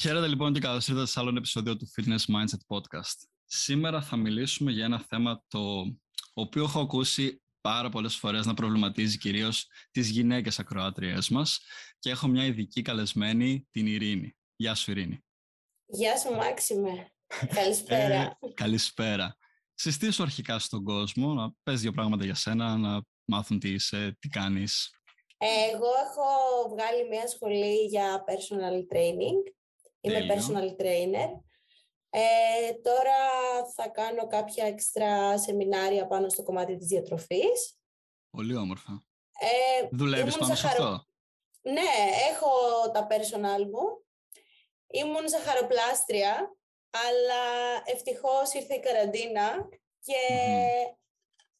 Χαίρετε λοιπόν και καλώς ήρθατε σε άλλο ένα επεισόδιο του Fitness Mindset Podcast. Σήμερα θα μιλήσουμε για ένα θέμα το οποίο έχω ακούσει πάρα πολλές φορές να προβληματίζει κυρίως τις γυναίκες ακροάτριές μας και έχω μια ειδική καλεσμένη, την Ειρήνη. Γεια σου Ειρήνη. Γεια σου Μάξιμε. Καλησπέρα. Ε, καλησπέρα. Συστήσου αρχικά στον κόσμο, να πες δύο πράγματα για σένα, να μάθουν τι είσαι, τι κάνεις. Εγώ έχω βγάλει μια σχολή για personal training. Είμαι personal trainer. Ε, τώρα θα κάνω κάποια έξτρα σεμινάρια πάνω στο κομμάτι της διατροφής. Πολύ όμορφα. Ε, Δουλεύεις πάνω σε αυτό; Ναι, έχω τα personal μου. Ήμουν ζαχαροπλάστρια, αλλά ευτυχώς ήρθε η καραντίνα και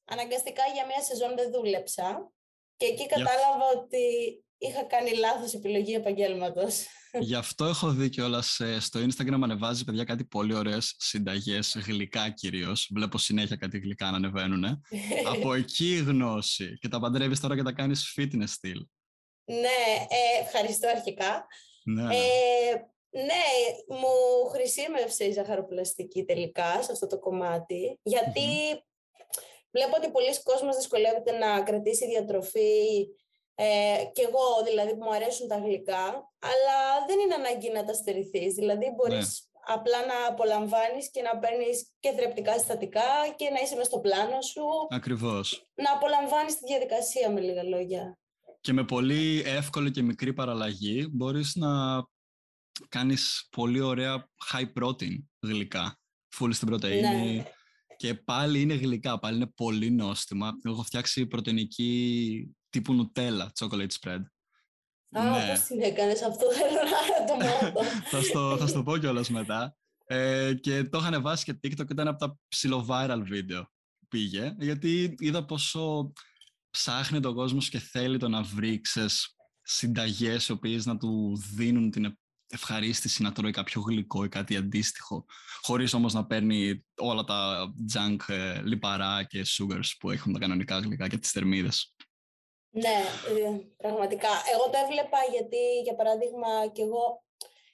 αναγκαστικά για μια σεζόν δεν δούλεψα. Και εκεί κατάλαβα ότι είχα κάνει λάθος επιλογή επαγγέλματος. Γι' αυτό έχω δει κιόλας ε, στο Instagram ανεβάζει παιδιά κάτι πολύ ωραίες συνταγές, γλυκά κυρίως. Βλέπω συνέχεια κάτι γλυκά να ανεβαίνουν. Από εκεί η γνώση. Και τα παντρεύεις τώρα και τα κάνεις fitness style. Ναι, ε, ευχαριστώ αρχικά. Ναι. Ε, ναι, μου χρησιμεύσε η ζαχαροπλαστική τελικά σε αυτό το κομμάτι, βλέπω ότι πολλοί κόσμος δυσκολεύεται να κρατήσει διατροφή ε, και εγώ δηλαδή που μου αρέσουν τα γλυκά, αλλά δεν είναι ανάγκη να τα στερηθείς. Δηλαδή μπορείς ναι. απλά να απολαμβάνεις και να παίρνεις και θρεπτικά συστατικά και να είσαι μες στο πλάνο σου. Ακριβώς. Να απολαμβάνεις τη διαδικασία με λίγα λόγια. Και με πολύ εύκολη και μικρή παραλλαγή μπορείς να κάνεις πολύ ωραία high protein γλυκά. Φούλη στην πρωτεΐνη. Ναι. Και πάλι είναι γλυκά, πάλι είναι πολύ νόστιμα. Έχω φτιάξει πρωτεϊνική τύπου νουτέλα, chocolate spread. Α, ναι. πώς την έκανες αυτό, θέλω να το μάθω. θα, στο, θα στο πω κιόλας μετά. Ε, και το είχαν βάσει και TikTok, ήταν από τα ψηλο viral βίντεο που πήγε, γιατί είδα πόσο ψάχνει τον κόσμο και θέλει το να βρει συνταγές οι οποίες να του δίνουν την ευχαρίστηση να τρώει κάποιο γλυκό ή κάτι αντίστοιχο, χωρίς όμως να παίρνει όλα τα junk ε, λιπαρά και sugars που έχουν τα κανονικά γλυκά και τις θερμίδες. Ναι, ε, πραγματικά. Εγώ το έβλεπα γιατί, για παράδειγμα, και εγώ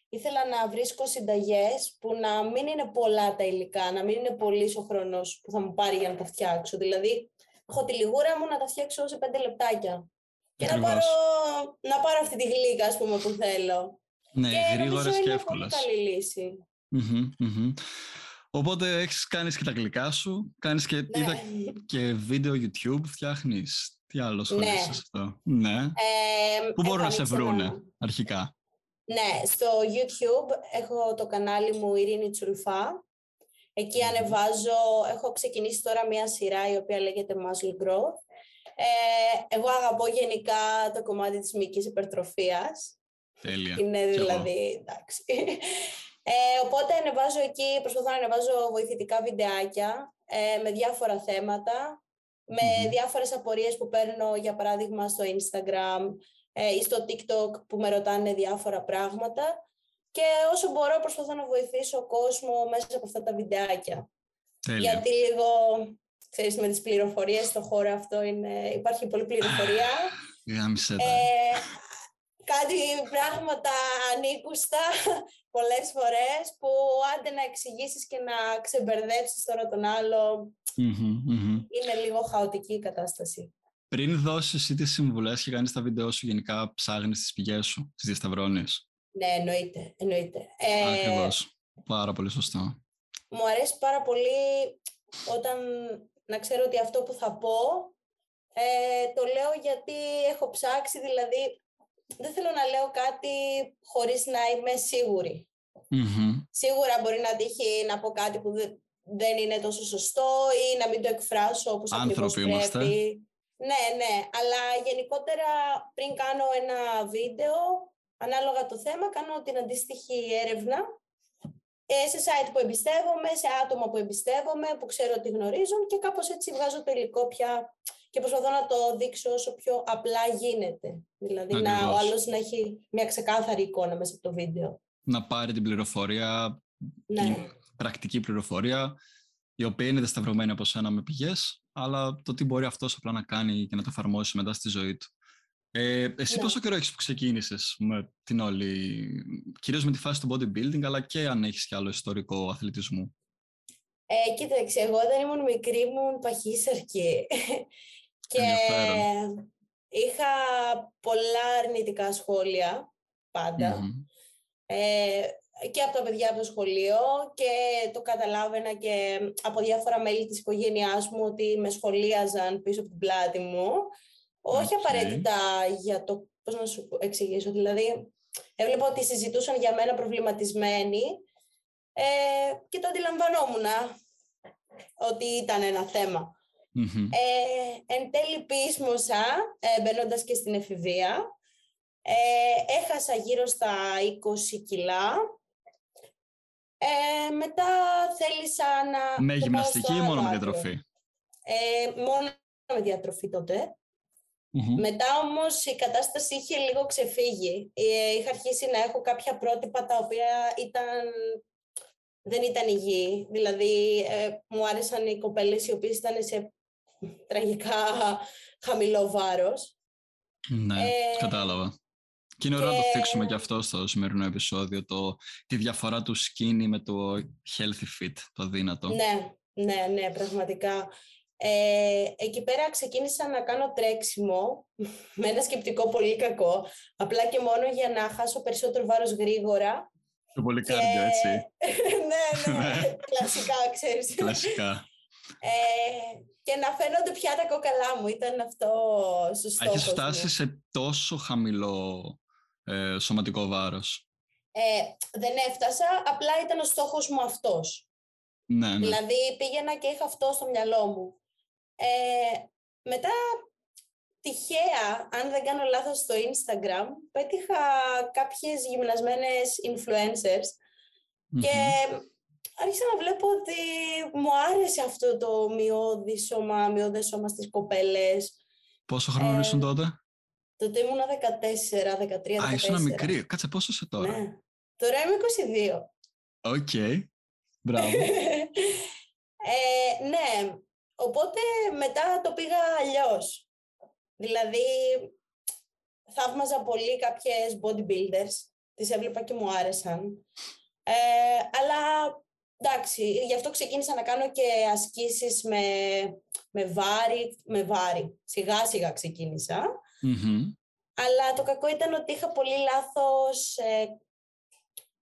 ήθελα να βρίσκω συνταγές που να μην είναι πολλά τα υλικά, να μην είναι πολύ ο χρόνος που θα μου πάρει για να τα φτιάξω. Δηλαδή, έχω τη λιγούρα μου να τα φτιάξω σε πέντε λεπτάκια. Και να πάρω, να πάρω αυτή τη γλύκα, ας πούμε, που θέλω. Ναι, γρήγορες και εύκολε. Είναι πολύ καλή λύση. Οπότε έχεις κάνεις και τα γλυκά σου, κάνεις και, ναι. είδα και βίντεο YouTube, φτιάχνεις. Τι άλλο ασχολείσαι ναι. σε αυτό; Ναι. Ε, Πού μπορούν να σε βρούνε αρχικά; Ναι, στο YouTube έχω το κανάλι μου Ειρήνη Τσουλφά. Εκεί ανεβάζω, έχω ξεκινήσει τώρα μια σειρά η οποία λέγεται Muscle Growth. Ε, εγώ αγαπώ γενικά το κομμάτι της μυϊκής υπερτροφίας. Τέλεια. Είναι δηλαδή, εντάξει. Ε, οπότε ανεβάζω εκεί, προσπαθώ να ανεβάζω βοηθητικά βιντεάκια ε, με διάφορα θέματα, με διάφορες απορίες που παίρνω, για παράδειγμα, στο Instagram ε, ή στο TikTok που με ρωτάνε διάφορα πράγματα και όσο μπορώ προσπαθώ να βοηθήσω κόσμο μέσα από αυτά τα βιντεάκια. Τέλεια. Γιατί λίγο, ξέρεις, με τις πληροφορίες στο χώρο αυτό είναι, υπάρχει πολλή πληροφορία. ε, κάτι πράγματα ανήκουστα πολλές φορές που άντε να εξηγήσεις και να ξεμπερδέψεις τώρα τον αλλο είναι λίγο χαοτική η κατάσταση. Πριν δώσεις εσύ τις συμβουλές και κάνεις τα βίντεο σου, γενικά ψάχνεις τις πηγές σου, τις διασταυρώνεις. Ναι, εννοείται. εννοείται. Ε, Ακριβώς. Πάρα πολύ σωστό. Μου αρέσει πάρα πολύ όταν να ξέρω ότι αυτό που θα πω ε, το λέω γιατί έχω ψάξει, δηλαδή δεν θέλω να λέω κάτι χωρίς να είμαι σίγουρη. Σίγουρα μπορεί να τύχει να πω κάτι που δεν είναι τόσο σωστό ή να μην το εκφράσω όπως ακριβώς πρέπει. Ναι, ναι, αλλά γενικότερα πριν κάνω ένα βίντεο, ανάλογα το θέμα, κάνω την αντίστοιχη έρευνα ε, σε site που εμπιστεύομαι, σε άτομα που εμπιστεύομαι, που ξέρω ότι γνωρίζουν και κάπως έτσι βγάζω το υλικό πια και προσπαθώ να το δείξω όσο πιο απλά γίνεται. Δηλαδή να, ο άλλος να έχει μια ξεκάθαρη εικόνα μέσα από το βίντεο. Να πάρει την πληροφορία, ναι. την πρακτική πληροφορία, η οποία είναι δεσταυρωμένη από σένα με πηγές, αλλά το τι μπορεί αυτός απλά να κάνει και να το εφαρμόσει μετά στη ζωή του. Ε, εσύ Ναι. πόσο καιρό έχεις που ξεκίνησες με την όλη, κυρίως με τη φάση του bodybuilding, αλλά και αν έχεις κι άλλο ιστορικό αθλητισμού. Ε, κοίταξε, εγώ όταν ήμουν μικρή ήμουν παχύσαρκη. Και Ενδιαφέρον. είχα πολλά αρνητικά σχόλια πάντα. Μμμ. Ε, και από τα παιδιά από το σχολείο και το καταλάβαινα και από διάφορα μέλη της οικογένειάς μου ότι με σχολίαζαν πίσω από την πλάτη μου. Όχι Οκ. απαραίτητα για το, πώς να σου εξηγήσω, δηλαδή έβλεπα ότι συζητούσαν για μένα προβληματισμένοι ε, και το αντιλαμβανόμουν ότι ήταν ένα θέμα. Μμμ. Ε, εν τέλει πείσμωσα, ε, μπαίνοντας και στην εφηβεία. Ε, έχασα γύρω στα 20 κιλά. Ε, μετά θέλησα να... Με το πάω γυμναστική στο ή μόνο με άλλο άκρο. διατροφή; Ε, μόνο με διατροφή τότε. Μμμ. Μετά όμως η κατάσταση είχε λίγο ξεφύγει. Ε, είχα αρχίσει να έχω κάποια πρότυπα τα οποία ήταν... δεν ήταν υγιή. Δηλαδή ε, μου άρεσαν οι κοπέλες οι οποίες ήταν σε τραγικά χαμηλό βάρος. Ναι, Ε, κατάλαβα. Και είναι ωραίο να το και- θίξουμε και αυτό στο σημερινό επεισόδιο, το, τη διαφορά του skinny με το healthy fit, το δύνατο. Ναι, ναι, ναι, πραγματικά. Ε, εκεί πέρα ξεκίνησα να κάνω τρέξιμο με ένα σκεπτικό πολύ κακό, απλά και μόνο για να χάσω περισσότερο βάρος γρήγορα. Πιο πολύ Και... κάρδιο, έτσι. ναι, ναι, Ναι. κλασικά, ξέρεις. Κλασικά. Ε, και να φαίνονται πια τα κόκαλά μου, ήταν αυτό ο στόχος Έχεις μου. φτάσει σε τόσο χαμηλό ε, σωματικό βάρος. Ε, δεν έφτασα, απλά ήταν ο στόχος μου αυτός. Ναι, ναι. Δηλαδή πήγαινα και είχα αυτό στο μυαλό μου. Ε, μετά τυχαία, αν δεν κάνω λάθος στο Instagram, πέτυχα κάποιες γυμνασμένες influencers και άρχισα να βλέπω ότι μου άρεσε αυτό το μειώδη σώμα, μειώδες σώμα στις κοπέλες. Πόσο χρόνο ε, ήσουν τότε; Τότε ήμουνα 14, 13, 14. Α, ήσουν μικρή. Κάτσε, πόσο είσαι τώρα; Ναι. Τώρα είμαι 22. Οκ. Μπράβο. ε, ναι, οπότε μετά το πήγα αλλιώς. Δηλαδή, θαύμαζα πολύ κάποιες bodybuilders, τις έβλεπα και μου άρεσαν. Ε, αλλά, εντάξει, γι' αυτό ξεκίνησα να κάνω και ασκήσεις με, με βάρη, με βάρη. Σιγά σιγά ξεκίνησα. Μμμ. Αλλά το κακό ήταν ότι είχα πολύ λάθος, ε,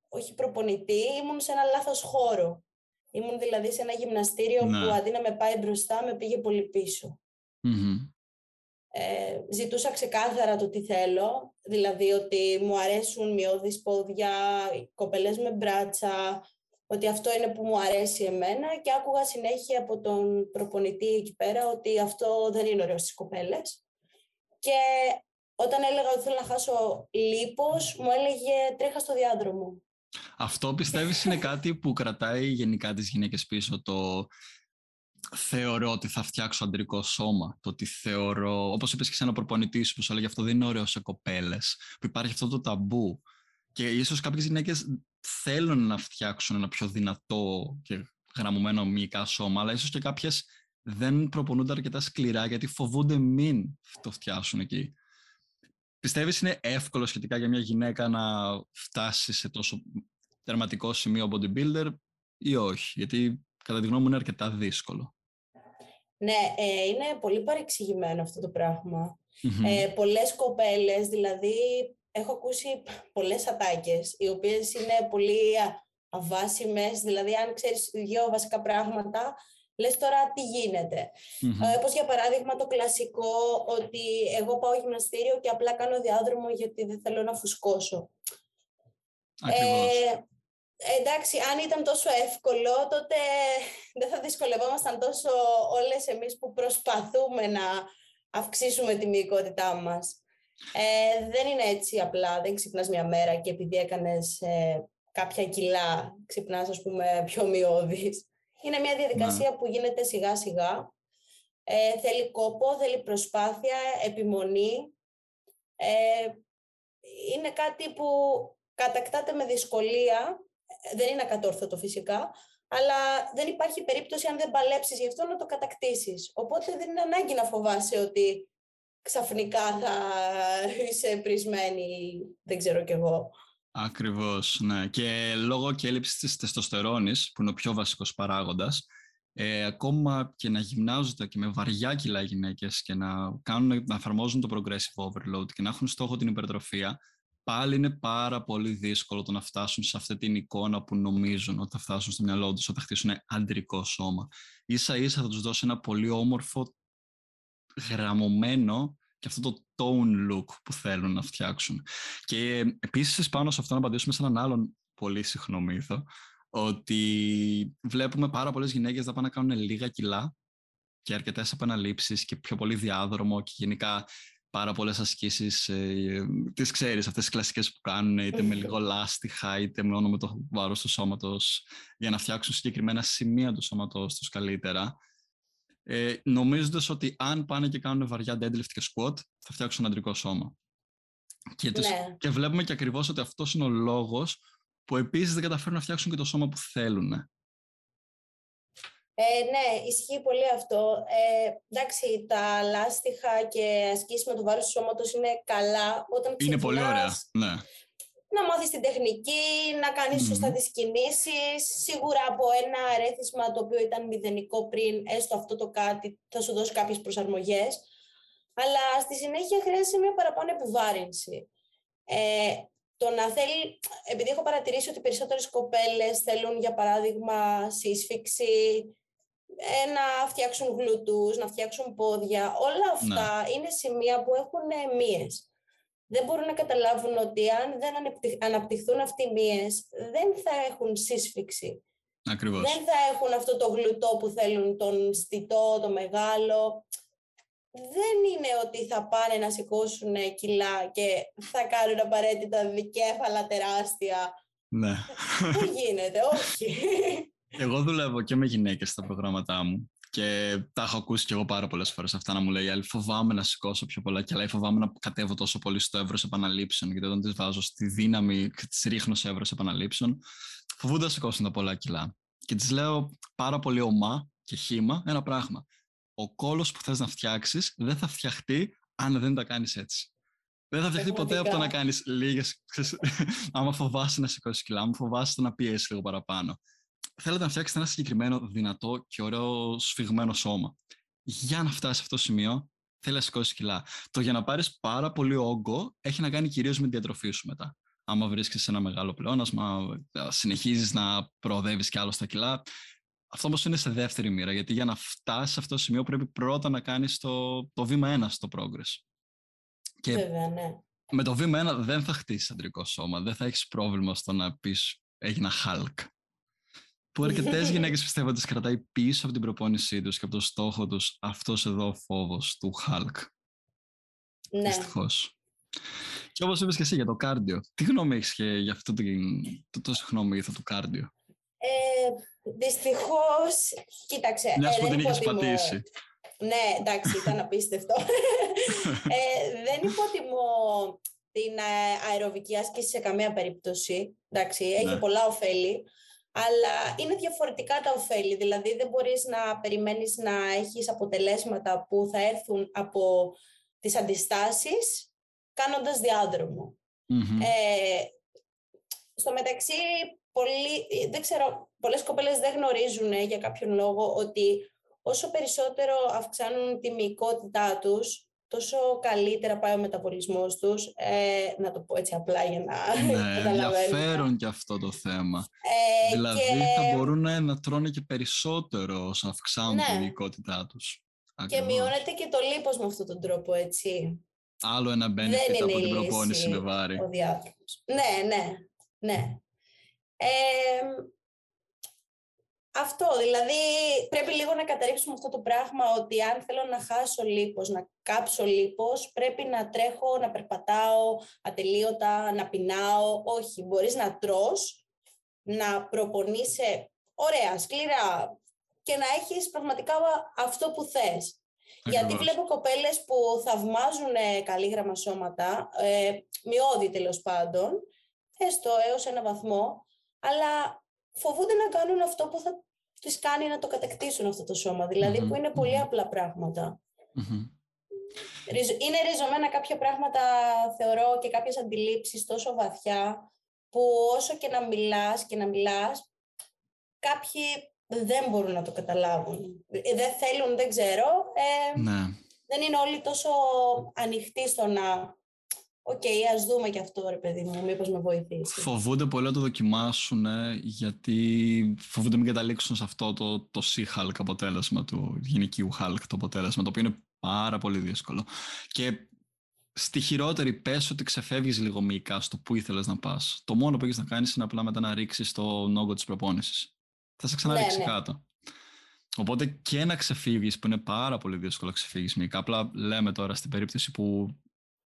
όχι προπονητή, ήμουν σε ένα λάθος χώρο. Ήμουν δηλαδή σε ένα γυμναστήριο Ναι. που αντί να με πάει μπροστά, με πήγε πολύ πίσω. Μμμ. Ε, ζητούσα ξεκάθαρα το τι θέλω, δηλαδή ότι μου αρέσουν μειώδεις πόδια, κοπελές με μπράτσα, ότι αυτό είναι που μου αρέσει εμένα και άκουγα συνέχεια από τον προπονητή εκεί πέρα ότι αυτό δεν είναι ωραίο στις κοπέλες. Και όταν έλεγα ότι θέλω να χάσω λίπος, μου έλεγε τρέχα στο διάδρομο. Αυτό πιστεύεις είναι κάτι που κρατάει γενικά τις γυναίκες πίσω το θεωρώ ότι θα φτιάξω αντρικό σώμα. Το ότι θεωρώ, όπως είπες και σε ένα προπονητή σου που σου έλεγε αυτό δεν είναι ωραίο σε κοπέλες. Που υπάρχει αυτό το ταμπού. Και ίσως κάποιες γυναίκες θέλουν να φτιάξουν ένα πιο δυνατό και γραμμωμένο μυϊκά σώμα, αλλά ίσως και κάποιες δεν προπονούνται αρκετά σκληρά γιατί φοβούνται μην το φτιάξουν εκεί. Πιστεύεις είναι εύκολο σχετικά για μια γυναίκα να φτάσει σε τόσο τερματικό σημείο bodybuilder ή όχι, γιατί κατά τη γνώμη μου είναι αρκετά δύσκολο. Ναι, ε, είναι πολύ παρεξηγημένο αυτό το πράγμα. Μμμ. Ε, πολλές κοπέλες, δηλαδή έχω ακούσει πολλές ατάκες, οι οποίες είναι πολύ α- αβάσιμες, δηλαδή αν ξέρεις δύο βασικά πράγματα, λες τώρα τι γίνεται. Μμμ. Ε, όπως για παράδειγμα το κλασικό ότι εγώ πάω γυμναστήριο και απλά κάνω διάδρομο γιατί δεν θέλω να φουσκώσω. Ακριβώς. Ε, εντάξει, αν ήταν τόσο εύκολο, τότε δεν θα δυσκολευόμασταν τόσο όλες εμείς που προσπαθούμε να αυξήσουμε τη μυϊκότητά μας. Ε, δεν είναι έτσι απλά, δεν ξυπνάς μια μέρα και επειδή έκανες ε, κάποια κιλά, ξυπνάς ας πούμε πιο μειώδης. Είναι μια διαδικασία που γίνεται σιγά σιγά. Ε, θέλει κόπο, θέλει προσπάθεια, επιμονή. Ε, είναι κάτι που κατακτάται με δυσκολία, ε, δεν είναι ακατόρθωτο φυσικά, αλλά δεν υπάρχει περίπτωση αν δεν παλέψεις γι' αυτό να το κατακτήσεις. Οπότε δεν είναι ανάγκη να φοβάσαι ότι ξαφνικά θα είσαι πρισμένη, δεν ξέρω κι εγώ. Ακριβώς, ναι. Και λόγω και έλλειψης της τεστοστερόνης, που είναι ο πιο βασικός παράγοντας, ε, ακόμα και να γυμνάζονται και με βαριά κιλά οι γυναίκες και να, κάνουν, να εφαρμόζουν το progressive overload και να έχουν στόχο την υπερτροφία, πάλι είναι πάρα πολύ δύσκολο το να φτάσουν σε αυτή την εικόνα που νομίζουν ότι θα φτάσουν στο μυαλό τους όταν χτίσουν αντρικό σώμα. Ίσα ίσα θα τους δώσει ένα πολύ όμορφο, γραμμωμένο και αυτό το tone look που θέλουν να φτιάξουν. Και επίσης πάνω σε αυτό να απαντήσουμε σε έναν άλλον πολύ συχνό μύθο, ότι βλέπουμε πάρα πολλές γυναίκες να πάνε να κάνουν λίγα κιλά και αρκετές επαναλήψεις και πιο πολύ διάδρομο και γενικά πάρα πολλές ασκήσεις, ε, τις ξέρεις, αυτές τις κλασικές που κάνουν είτε με λίγο λάστιχα είτε μόνο με το βάρος του σώματος για να φτιάξουν συγκεκριμένα σημεία του σώματος τους καλύτερα. Ε, νομίζοντας ότι αν πάνε και κάνουν βαριά deadlift και squat θα φτιάξουν αντρικό σώμα. Και, ναι. και βλέπουμε και ακριβώς ότι αυτός είναι ο λόγος που επίσης δεν καταφέρουν να φτιάξουν και το σώμα που θέλουν. Ε, ναι, ισχύει πολύ αυτό. Ε, εντάξει, τα λάστιχα και ασκήσεις με το βάρος του σώματος είναι καλά όταν Είναι πολύ ωραία, ναι. Να μάθεις την τεχνική, να κάνεις σωστά τις κινήσεις. Σίγουρα από ένα ρέθισμα το οποίο ήταν μηδενικό πριν, έστω αυτό το κάτι, θα σου δώσει κάποιες προσαρμογές. Αλλά στη συνέχεια χρειάζεται μια παραπάνω επιβάρυνση. Ε, το να θέλει, επειδή έχω παρατηρήσει ότι περισσότερες κοπέλες θέλουν για παράδειγμα σύσφυξη, ε, να φτιάξουν γλουτούς, να φτιάξουν πόδια, όλα ναι. αυτά είναι σημεία που έχουν μύες. Δεν μπορούν να καταλάβουν ότι αν δεν αναπτυχθούν αυτοί οι μύες, δεν θα έχουν σύσφυξη. Ακριβώς. Δεν θα έχουν αυτό το γλουτό που θέλουν, τον στιτό, το μεγάλο δεν είναι ότι θα πάνε να σηκώσουν κιλά και θα κάνουν απαραίτητα δικέφαλα τεράστια. Ναι. Δεν γίνεται, όχι. Εγώ δουλεύω και με γυναίκες στα προγράμματά μου και τα έχω ακούσει κι εγώ πάρα πολλές φορές αυτά να μου λέει: Άλλη, φοβάμαι να σηκώσω πιο πολλά κιλά ή φοβάμαι να κατέβω τόσο πολύ στο εύρος επαναλήψεων. Γιατί όταν τις βάζω στη δύναμη και τις ρίχνω σε εύρος επαναλήψεων, φοβούνται να σηκώσουν τα πολλά κιλά. Και τις λέω πάρα πολύ ομά και χήμα ένα πράγμα ο κόλος που θες να φτιάξεις δεν θα φτιαχτεί αν δεν τα κάνεις έτσι. Δεν θα φτιαχτεί ποτέ από το να κάνεις λίγες... άμα φοβάσαι να σηκώσεις κιλά, άμα φοβάσαι να πιέσεις λίγο παραπάνω. Θέλετε να φτιάξετε ένα συγκεκριμένο, δυνατό και ωραίο σφιγμένο σώμα. Για να φτάσει σε αυτό το σημείο, θέλει να σηκώσει κιλά. Το για να πάρεις πάρα πολύ όγκο έχει να κάνει κυρίως με τη διατροφή σου μετά. Άμα βρίσκεσαι σε ένα μεγάλο πλεόνασμα, συνεχίζεις να προοδεύεις κι άλλο στα κιλά, αυτό όμως είναι σε δεύτερη μοίρα, γιατί για να φτάσεις σε αυτό το σημείο πρέπει πρώτα να κάνεις το, το βήμα ένα στο progress. Και Βέβαια, ναι. με το βήμα ένα δεν θα χτίσεις αντρικό σώμα, δεν θα έχεις πρόβλημα στο να πεις έγινα Hulk. Που αρκετές γυναίκες πιστεύω ότι κρατάει πίσω από την προπόνησή τους και από το στόχο τους αυτός εδώ ο φόβος του Hulk. Ναι. Δυστυχώς. Και όπως είπες και εσύ για το κάρντιο, τι γνώμη έχεις για αυτό το, το, το συχνό μύθο του κάρντιο. Ε, Δυστυχώς, κοίταξε. Μια ε, που την είχες πατήσει. Ναι, εντάξει, ήταν απίστευτο. ε, δεν υποτιμώ την ε, αεροβική άσκηση σε καμία περίπτωση. Εντάξει, έχει ναι. πολλά ωφέλη. Αλλά είναι διαφορετικά τα ωφέλη. Δηλαδή, δεν μπορείς να περιμένεις να έχεις αποτελέσματα που θα έρθουν από τις αντιστάσεις κάνοντας Ε, στο μεταξύ, πολλοί, δεν ξέρω, πολλές κοπέλες δεν γνωρίζουν για κάποιον λόγο ότι όσο περισσότερο αυξάνουν τη μυϊκότητά τους, τόσο καλύτερα πάει ο μεταβολισμός τους. Ε, να το πω έτσι απλά για να ναι, ενδιαφέρον και αυτό το θέμα. Ε, δηλαδή θα μπορούν να τρώνε και περισσότερο όσο αυξάνουν ναι. τη μυϊκότητά τους. Και μειώνεται και το λίπος με αυτόν τον τρόπο, έτσι. Άλλο ένα benefit από την προπόνηση με βάρη. Ο Ναι, ναι, ναι αυτό, δηλαδή πρέπει λίγο να καταρρίψουμε αυτό το πράγμα ότι αν θέλω να χάσω λίπος, να κάψω λίπος, πρέπει να τρέχω, να περπατάω ατελείωτα, να πεινάω. Όχι, μπορείς να τρως, να προπονείσαι ωραία, σκληρά και να έχεις πραγματικά αυτό που θες. Γιατί βλέπω κοπέλες που θαυμάζουν καλή γραμμασώματα, ε, μειώδη τέλος πάντων, έστω έως ένα βαθμό, αλλά φοβούνται να κάνουν αυτό που θα τις κάνει να το κατακτήσουν αυτό το σώμα, δηλαδη που είναι πολύ απλά Είναι ριζωμένα κάποια πράγματα, θεωρώ, και κάποιες αντιλήψεις τόσο βαθιά, που όσο και να μιλάς και να μιλάς, κάποιοι δεν μπορούν να το καταλάβουν. Ε, δεν θέλουν, δεν ξέρω. Ε, ναι. Δεν είναι όλοι τόσο ανοιχτοί στο να οκ, okay, ας δούμε και αυτό ρε παιδί μου, μήπως με βοηθήσει. Φοβούνται πολύ να το δοκιμάσουν, γιατί φοβούνται μην καταλήξουν σε αυτό το, το She-Hulk αποτέλεσμα του γυναικείου Hulk το αποτέλεσμα, το οποίο είναι πάρα πολύ δύσκολο. Και στη χειρότερη πες ότι ξεφεύγεις λίγο μυϊκά στο που ήθελες να πας. Το μόνο που έχεις να κάνεις είναι απλά μετά να ρίξεις το νόγκο της προπόνησης. Θα σε ξαναρίξει ναι, ναι. κάτω. Οπότε και να ξεφύγεις, που είναι πάρα πολύ δύσκολο να ξεφύγεις μυϊκά. Απλά λέμε τώρα στην περίπτωση που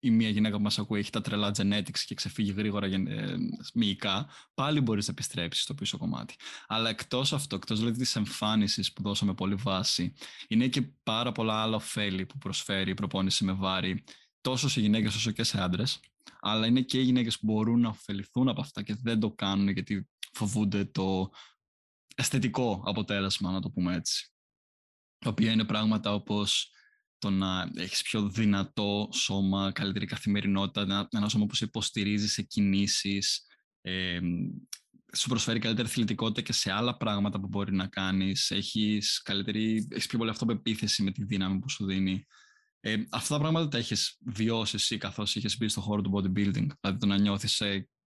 ή μια γυναίκα που μας ακούει έχει τα τρελά genetics και ξεφύγει γρήγορα ε, μυϊκά, πάλι μπορείς να επιστρέψεις στο πίσω κομμάτι. Αλλά εκτός αυτό, εκτός δηλαδή της εμφάνισης που δώσαμε πολύ βάση, είναι και πάρα πολλά άλλα ωφέλη που προσφέρει η προπόνηση με βάρη τόσο σε γυναίκες όσο και σε άντρες. Αλλά είναι και οι γυναίκες που μπορούν να ωφεληθούν από αυτά και δεν το κάνουν γιατί φοβούνται το αισθητικό αποτέλεσμα, να το πούμε έτσι. Τα οποία είναι πράγματα όπως το να έχεις πιο δυνατό σώμα, καλύτερη καθημερινότητα, ένα σώμα που σε υποστηρίζει σε κινήσεις, ε, σου προσφέρει καλύτερη θηλητικότητα και σε άλλα πράγματα που μπορεί να κάνεις, έχεις, καλύτερη, έχεις πιο πολύ αυτοπεποίθηση με τη δύναμη που σου δίνει. Ε, αυτά τα πράγματα τα έχεις βιώσει εσύ καθώς είχες μπει στο χώρο του bodybuilding, δηλαδή το να νιώθεις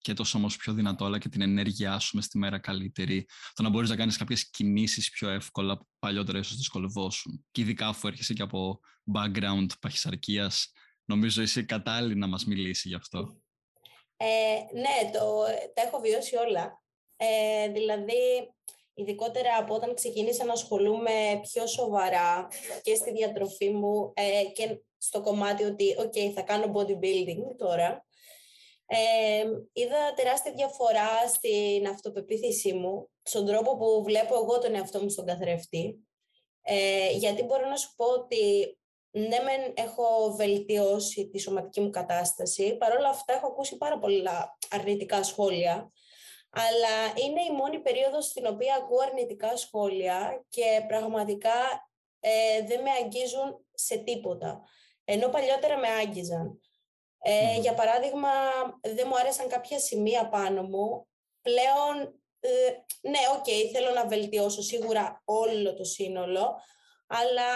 και το σώμα σου πιο δυνατό, αλλά και την ενέργειά σου μες στη μέρα καλύτερη. Το να μπορείς να κάνεις κάποιες κινήσεις πιο εύκολα που παλιότερα ίσως δυσκολευόσουν. Και ειδικά αφού έρχεσαι και από background παχυσαρκίας, νομίζω είσαι κατάλληλη να μας μιλήσει γι' αυτό. Ε, ναι, το, τα έχω βιώσει όλα. Ε, δηλαδή, ειδικότερα από όταν ξεκίνησα να ασχολούμαι πιο σοβαρά και στη διατροφή μου ε, και στο κομμάτι ότι, ok, θα κάνω bodybuilding τώρα, ε, είδα τεράστια διαφορά στην αυτοπεποίθησή μου, στον τρόπο που βλέπω εγώ τον εαυτό μου στον καθρέφτη. Ε, γιατί μπορώ να σου πω ότι ναι, μεν έχω βελτιώσει τη σωματική μου κατάσταση, παρόλα αυτά έχω ακούσει πάρα πολλά αρνητικά σχόλια, αλλά είναι η μόνη περίοδος στην οποία ακούω αρνητικά σχόλια και πραγματικά ε, δεν με αγγίζουν σε τίποτα. Ενώ παλιότερα με άγγιζαν. Ε, Για παράδειγμα, δεν μου άρεσαν κάποια σημεία πάνω μου. Πλέον, ε, ναι, οκ, okay, θέλω να βελτιώσω σίγουρα όλο το σύνολο, αλλά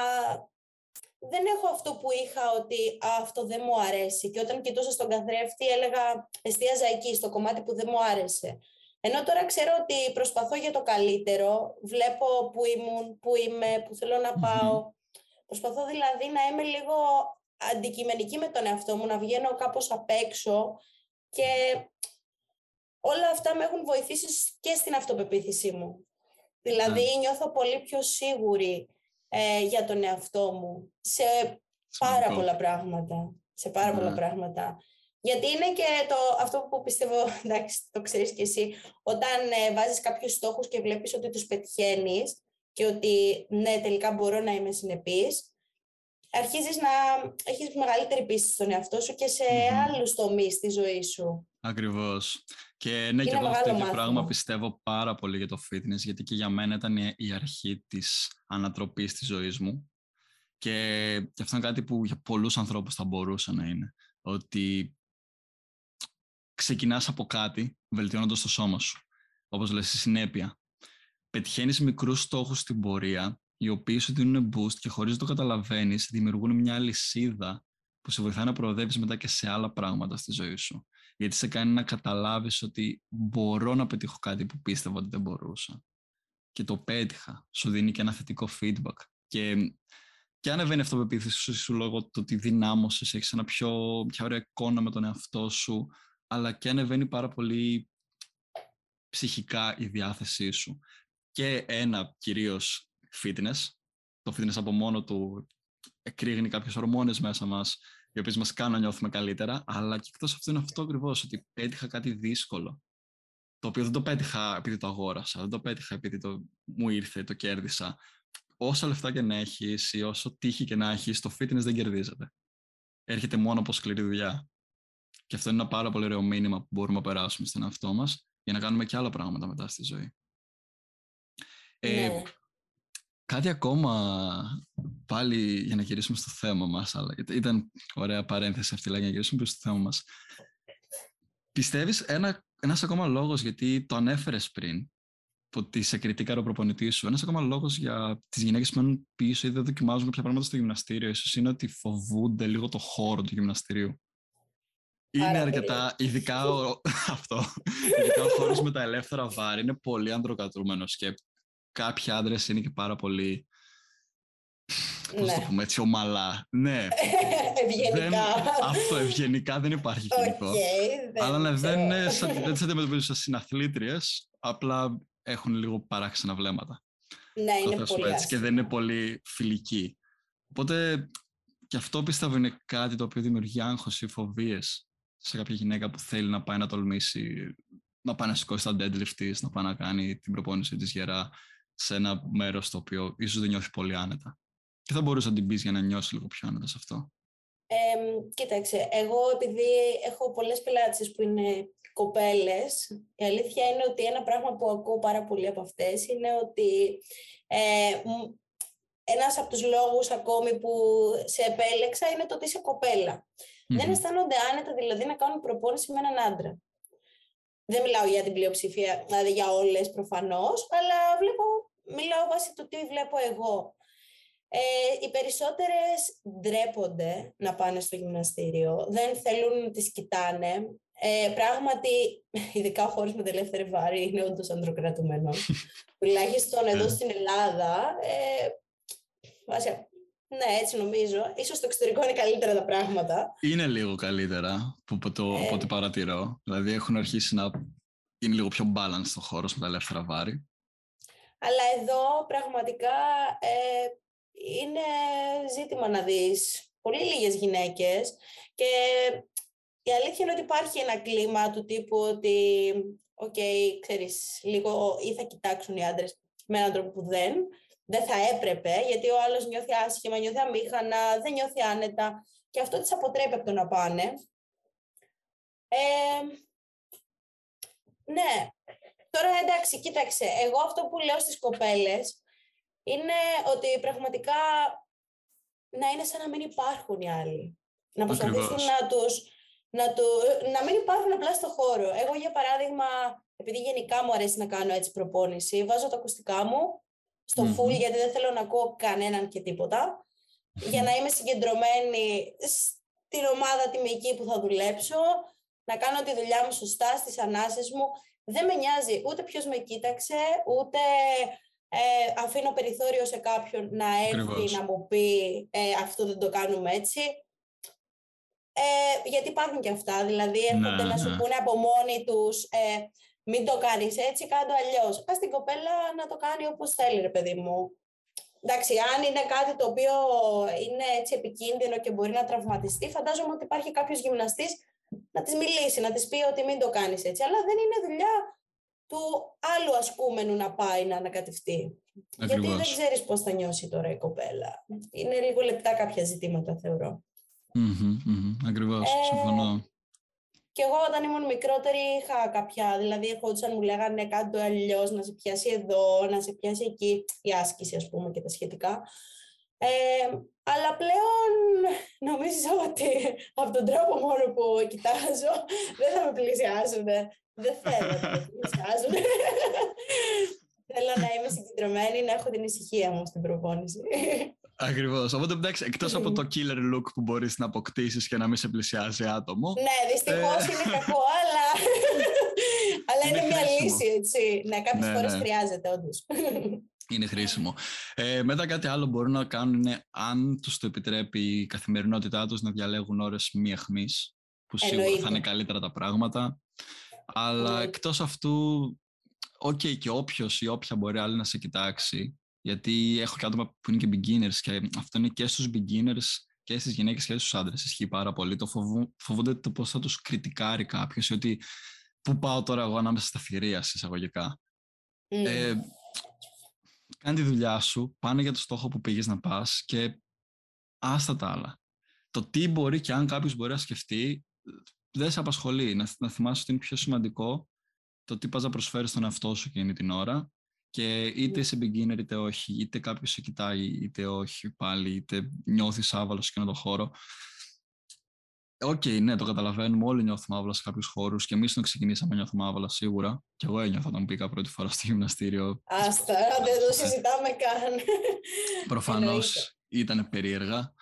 δεν έχω αυτό που είχα ότι αυτό δεν μου αρέσει. Και όταν κοιτούσα στον καθρέφτη έλεγα εστίαζα εκεί, στο κομμάτι που δεν μου άρεσε. Ενώ τώρα ξέρω ότι προσπαθώ για το καλύτερο, βλέπω που ήμουν, που είμαι, που θέλω να πάω. Προσπαθώ δηλαδή να είμαι λίγο αντικειμενική με τον εαυτό μου, να βγαίνω κάπως απ' έξω και όλα αυτά με έχουν βοηθήσει και στην αυτοπεποίθησή μου. Δηλαδή ναι. νιώθω πολύ πιο σίγουρη ε, για τον εαυτό μου σε πάρα πολλά πράγματα. Σε πάρα πολλά ναι. πράγματα. Γιατί είναι και το, αυτό που πιστεύω, εντάξει, το ξέρεις και εσύ, όταν ε, βάζεις κάποιους στόχους και βλέπεις ότι τους πετυχαίνεις και ότι ναι, τελικά μπορώ να είμαι συνεπής, αρχίζεις να έχεις μεγαλύτερη πίστη στον εαυτό σου και σε mm-hmm. άλλους τομείς στη ζωή σου. Ακριβώς. Και ναι, και εγώ αυτό το πράγμα πιστεύω πάρα πολύ για το fitness, γιατί και για μένα ήταν η αρχή της ανατροπής της ζωής μου. Και, και αυτό είναι κάτι που για πολλούς ανθρώπους θα μπορούσε να είναι. Ότι ξεκινάς από κάτι, βελτιώνοντας το σώμα σου. Όπως λες, η συνέπεια. Πετυχαίνεις μικρούς στόχους στην πορεία οι οποίοι σου δίνουν boost και χωρίς να το καταλαβαίνεις δημιουργούν μια λυσίδα που σε βοηθάει να προοδεύεις μετά και σε άλλα πράγματα στη ζωή σου. Γιατί σε κάνει να καταλάβεις ότι μπορώ να πετύχω κάτι που πίστευα ότι δεν μπορούσα. Και το πέτυχα. Σου δίνει και ένα θετικό feedback. Και, και ανεβαίνει αυτό που σου, σου λόγω του ότι δυνάμωσες, έχεις ένα πιο, πιο ωραία εικόνα με τον εαυτό σου, αλλά και ανεβαίνει πάρα πολύ ψυχικά η διάθεσή σου. Και ένα κυρίως fitness. Το fitness από μόνο του εκρήγνει κάποιες ορμόνες μέσα μας, οι οποίες μας κάνουν να νιώθουμε καλύτερα. Αλλά και εκτός αυτού είναι αυτό ακριβώς, ότι πέτυχα κάτι δύσκολο. Το οποίο δεν το πέτυχα επειδή το αγόρασα, δεν το πέτυχα επειδή το μου ήρθε, το κέρδισα. Όσα λεφτά και να έχεις ή όσο τύχη και να έχεις, το fitness δεν κερδίζεται. Έρχεται μόνο από σκληρή δουλειά. Και αυτό είναι ένα πάρα πολύ ωραίο μήνυμα που μπορούμε να περάσουμε στον εαυτό μας για να κάνουμε και άλλα πράγματα μετά στη ζωή. Ε, ναι. Κάτι ακόμα πάλι για να γυρίσουμε στο θέμα μας, αλλά ήταν ωραία παρένθεση αυτή, αλλά για να γυρίσουμε στο θέμα μας. Πιστεύεις ένα, ένας ακόμα λόγος, γιατί το ανέφερες πριν, ότι σε κριτήκαρο ο προπονητή σου. Ένας ακόμα λόγος για τις γυναίκες που μένουν πίσω ή δεν δοκιμάζουν κάποια πράγματα στο γυμναστήριο, ίσως είναι ότι φοβούνται λίγο το χώρο του γυμναστηρίου. Είναι αρκετά, ειδικά ο, αυτό, ειδικά ο χώρος με τα ελεύθερα βάρη είναι πολύ ανδροκατρούμενος και κάποιοι άντρες είναι και πάρα πολύ Πώς ναι. το πούμε έτσι, ομαλά. Ναι. ευγενικά. αυτό, ευγενικά δεν υπάρχει κοινικό. Okay, Αλλά ναι, δεν, είναι, δεν τις αντιμετωπίζουν σαν συναθλήτριες, απλά έχουν λίγο παράξενα βλέμματα. Ναι, είναι πολύ έτσι, Και δεν είναι πολύ φιλικοί. Οπότε και αυτό πιστεύω είναι κάτι το οποίο δημιουργεί άγχος ή φοβίες σε κάποια γυναίκα που θέλει να πάει να τολμήσει, να πάει να σηκώσει τα deadlift της, να πάει να κάνει την προπόνηση της γερά σε ένα μέρος το οποίο ίσως δεν νιώθεις πολύ άνετα. Τι θα μπορούσες να την πεις για να νιώσεις λίγο πιο άνετα σε αυτό; Ε, κοίταξε, εγώ επειδή έχω πολλές πελάτες που είναι κοπέλες, η αλήθεια είναι ότι ένα πράγμα που ακούω πάρα πολύ από αυτές είναι ότι ε, ένας από τους λόγους ακόμη που σε επέλεξα είναι το ότι είσαι Δεν αισθάνονται άνετα δηλαδή να κάνουν προπόνηση με έναν άντρα. Δεν μιλάω για την πλειοψηφία, δηλαδή για όλες προφανώς, αλλά βλέπω, μιλάω βάσει του τι βλέπω εγώ. Ε, οι περισσότερες ντρέπονται να πάνε στο γυμναστήριο, δεν θέλουν να τις κοιτάνε. Ε, πράγματι, ειδικά ο χώρος με τα ελεύθερη βάρη είναι όντως ανδροκρατουμένος. Τουλάχιστον εδώ ναι. στην Ελλάδα, ε, ναι, έτσι νομίζω. Ίσως στο εξωτερικό είναι καλύτερα τα πράγματα. Είναι λίγο καλύτερα από, το, ε. από ό,τι παρατηρώ. Δηλαδή έχουν αρχίσει να είναι λίγο πιο balance το χώρος με τα ελεύθερα βάρη. Αλλά εδώ πραγματικά ε, είναι ζήτημα να δεις πολύ λίγες γυναίκες και η αλήθεια είναι ότι υπάρχει ένα κλίμα του τύπου ότι οκ, okay, ξέρεις, λίγο ή θα κοιτάξουν οι άντρες με έναν τρόπο που δεν, δεν θα έπρεπε, γιατί ο άλλος νιώθει άσχημα, νιώθει αμήχανα, δεν νιώθει άνετα και αυτό τις αποτρέπει από το να πάνε. Ε, ναι, τώρα εντάξει, κοίταξε, εγώ αυτό που λέω στις κοπέλες είναι ότι πραγματικά να είναι σαν να μην υπάρχουν οι άλλοι. Να προσπαθήσουν να τους... Να, του, να μην υπάρχουν απλά στο χώρο. Εγώ, για παράδειγμα, επειδή γενικά μου αρέσει να κάνω έτσι προπόνηση, βάζω τα ακουστικά μου στο mm full, γιατί δεν θέλω να ακούω κανέναν και τίποτα, για να είμαι συγκεντρωμένη στην ομάδα τιμική που θα δουλέψω, να κάνω τη δουλειά μου σωστά στις ανάσες μου. Δεν με νοιάζει ούτε ποιος με κοίταξε, ούτε ε, αφήνω περιθώριο σε κάποιον να έρθει να μου πει ε, αυτό δεν το κάνουμε έτσι. Ε, γιατί υπάρχουν και αυτά, δηλαδή έρχονται να σου ναι. πούνε από μόνοι τους ε, μην το κάνεις έτσι, κάτω αλλιώς. Ας την κοπέλα να το κάνει όπως θέλει ρε παιδί μου. Εντάξει, αν είναι κάτι το οποίο είναι έτσι επικίνδυνο και μπορεί να τραυματιστεί, φαντάζομαι ότι υπάρχει κάποιος γυμναστής να της μιλήσει, να της πει ότι μην το κάνεις έτσι. Αλλά δεν είναι δουλειά του άλλου ασκούμενου να πάει να ανακατευτεί. Γιατί δεν ξέρεις πώς θα νιώσει τώρα η κοπέλα. Είναι λίγο λεπτά κάποια ζητήματα, θεωρώ. Mm-hmm, Ακριβώς, ε, συμφωνώ. Και εγώ όταν ήμουν μικρότερη είχα κάποια, δηλαδή ερχόντουσαν μου λέγανε κάτι το αλλιώς, να σε πιάσει εδώ, να σε πιάσει εκεί, η άσκηση ας πούμε και τα σχετικά. Ε, αλλά πλέον νομίζω ότι από τον τρόπο μόνο που κοιτάζω δεν θα με πλησιάσουν. Δεν θέλω να με πλησιάσουν. θέλω να είμαι συγκεντρωμένη, να έχω την ησυχία μου στην προπόνηση. Ακριβώς. Οπότε εντάξει, εκτός από το killer look που μπορείς να αποκτήσεις και να μην σε πλησιάζει άτομο. Ναι, δυστυχώς ε... είναι κακό, αλλά, αλλά είναι, είναι μια λύση, έτσι. Ναι, κάποιες ναι, φορές ναι. χρειάζεται, όντως. Είναι χρήσιμο. Ε, μετά κάτι άλλο μπορούν να κάνουν είναι, αν τους το επιτρέπει η καθημερινότητά τους, να διαλέγουν ώρες μη αιχμής, που σίγουρα θα είναι καλύτερα τα πράγματα. Αλλά εκτός αυτού, οκ, okay, και όποιος ή όποια μπορεί άλλη να σε κοιτάξει, γιατί έχω και άτομα που είναι και beginners και αυτό είναι και στους beginners και στις γυναίκες και στους άντρες. Ισχύει πάρα πολύ. Το φοβού, φοβούνται το πώς θα τους κριτικάρει κάποιος ή ότι πού πάω τώρα εγώ ανάμεσα στα θηρία εισαγωγικά. Mm. Ε, κάνε τη δουλειά σου, πάνε για το στόχο που πήγες να πας και άστα τα άλλα. Το τι μπορεί και αν κάποιος μπορεί να σκεφτεί δεν σε απασχολεί. Να, να θυμάσαι ότι είναι πιο σημαντικό το τι πας να προσφέρεις στον εαυτό σου εκείνη την ώρα Και είτε είσαι beginner είτε όχι, είτε κάποιος σε κοιτάει είτε όχι πάλι, είτε νιώθεις άβαλος σε εκείνο το χώρο. Οκ, okay, ναι, το καταλαβαίνουμε. Όλοι νιώθουμε άβολα σε κάποιους χώρους και εμείς όταν ξεκινήσαμε νιώθουμε άβολα σίγουρα. Και εγώ ένιωθα όταν πήγα πρώτη φορά στο γυμναστήριο. Άστα, δεν το συζητάμε καν. Προφανώς ήταν περίεργα.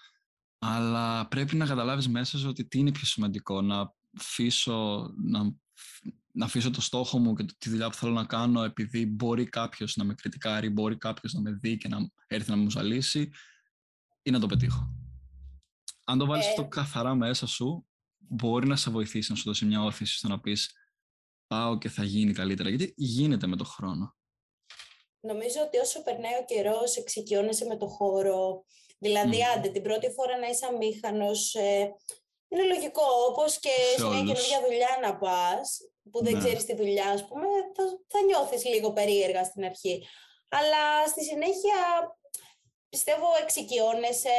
Αλλά πρέπει να καταλάβεις μέσα σου ότι τι είναι πιο σημαντικό. Να αφήσω, να, να αφήσω το στόχο μου και τη δουλειά που θέλω να κάνω επειδή μπορεί κάποιος να με κριτικάρει, μπορεί κάποιος να με δει και να έρθει να μου ζαλίσει ή να το πετύχω αν το βάλεις αυτό ε. καθαρά μέσα σου, μπορεί να σε βοηθήσει να σου δώσει μια όθηση στο να πεις πάω και θα γίνει καλύτερα. Γιατί γίνεται με το χρόνο. Νομίζω ότι όσο περνάει ο καιρός, εξοικειώνεσαι με το χώρο. Δηλαδή, mm. άντε την πρώτη φορά να είσαι αμήχανος. Ε, είναι λογικό. Όπως και σε, μια καινούργια δουλειά να πας, που δεν ναι. ξέρεις τη δουλειά, ας πούμε, θα, θα νιώθεις λίγο περίεργα στην αρχή. Αλλά στη συνέχεια πιστεύω εξοικειώνεσαι,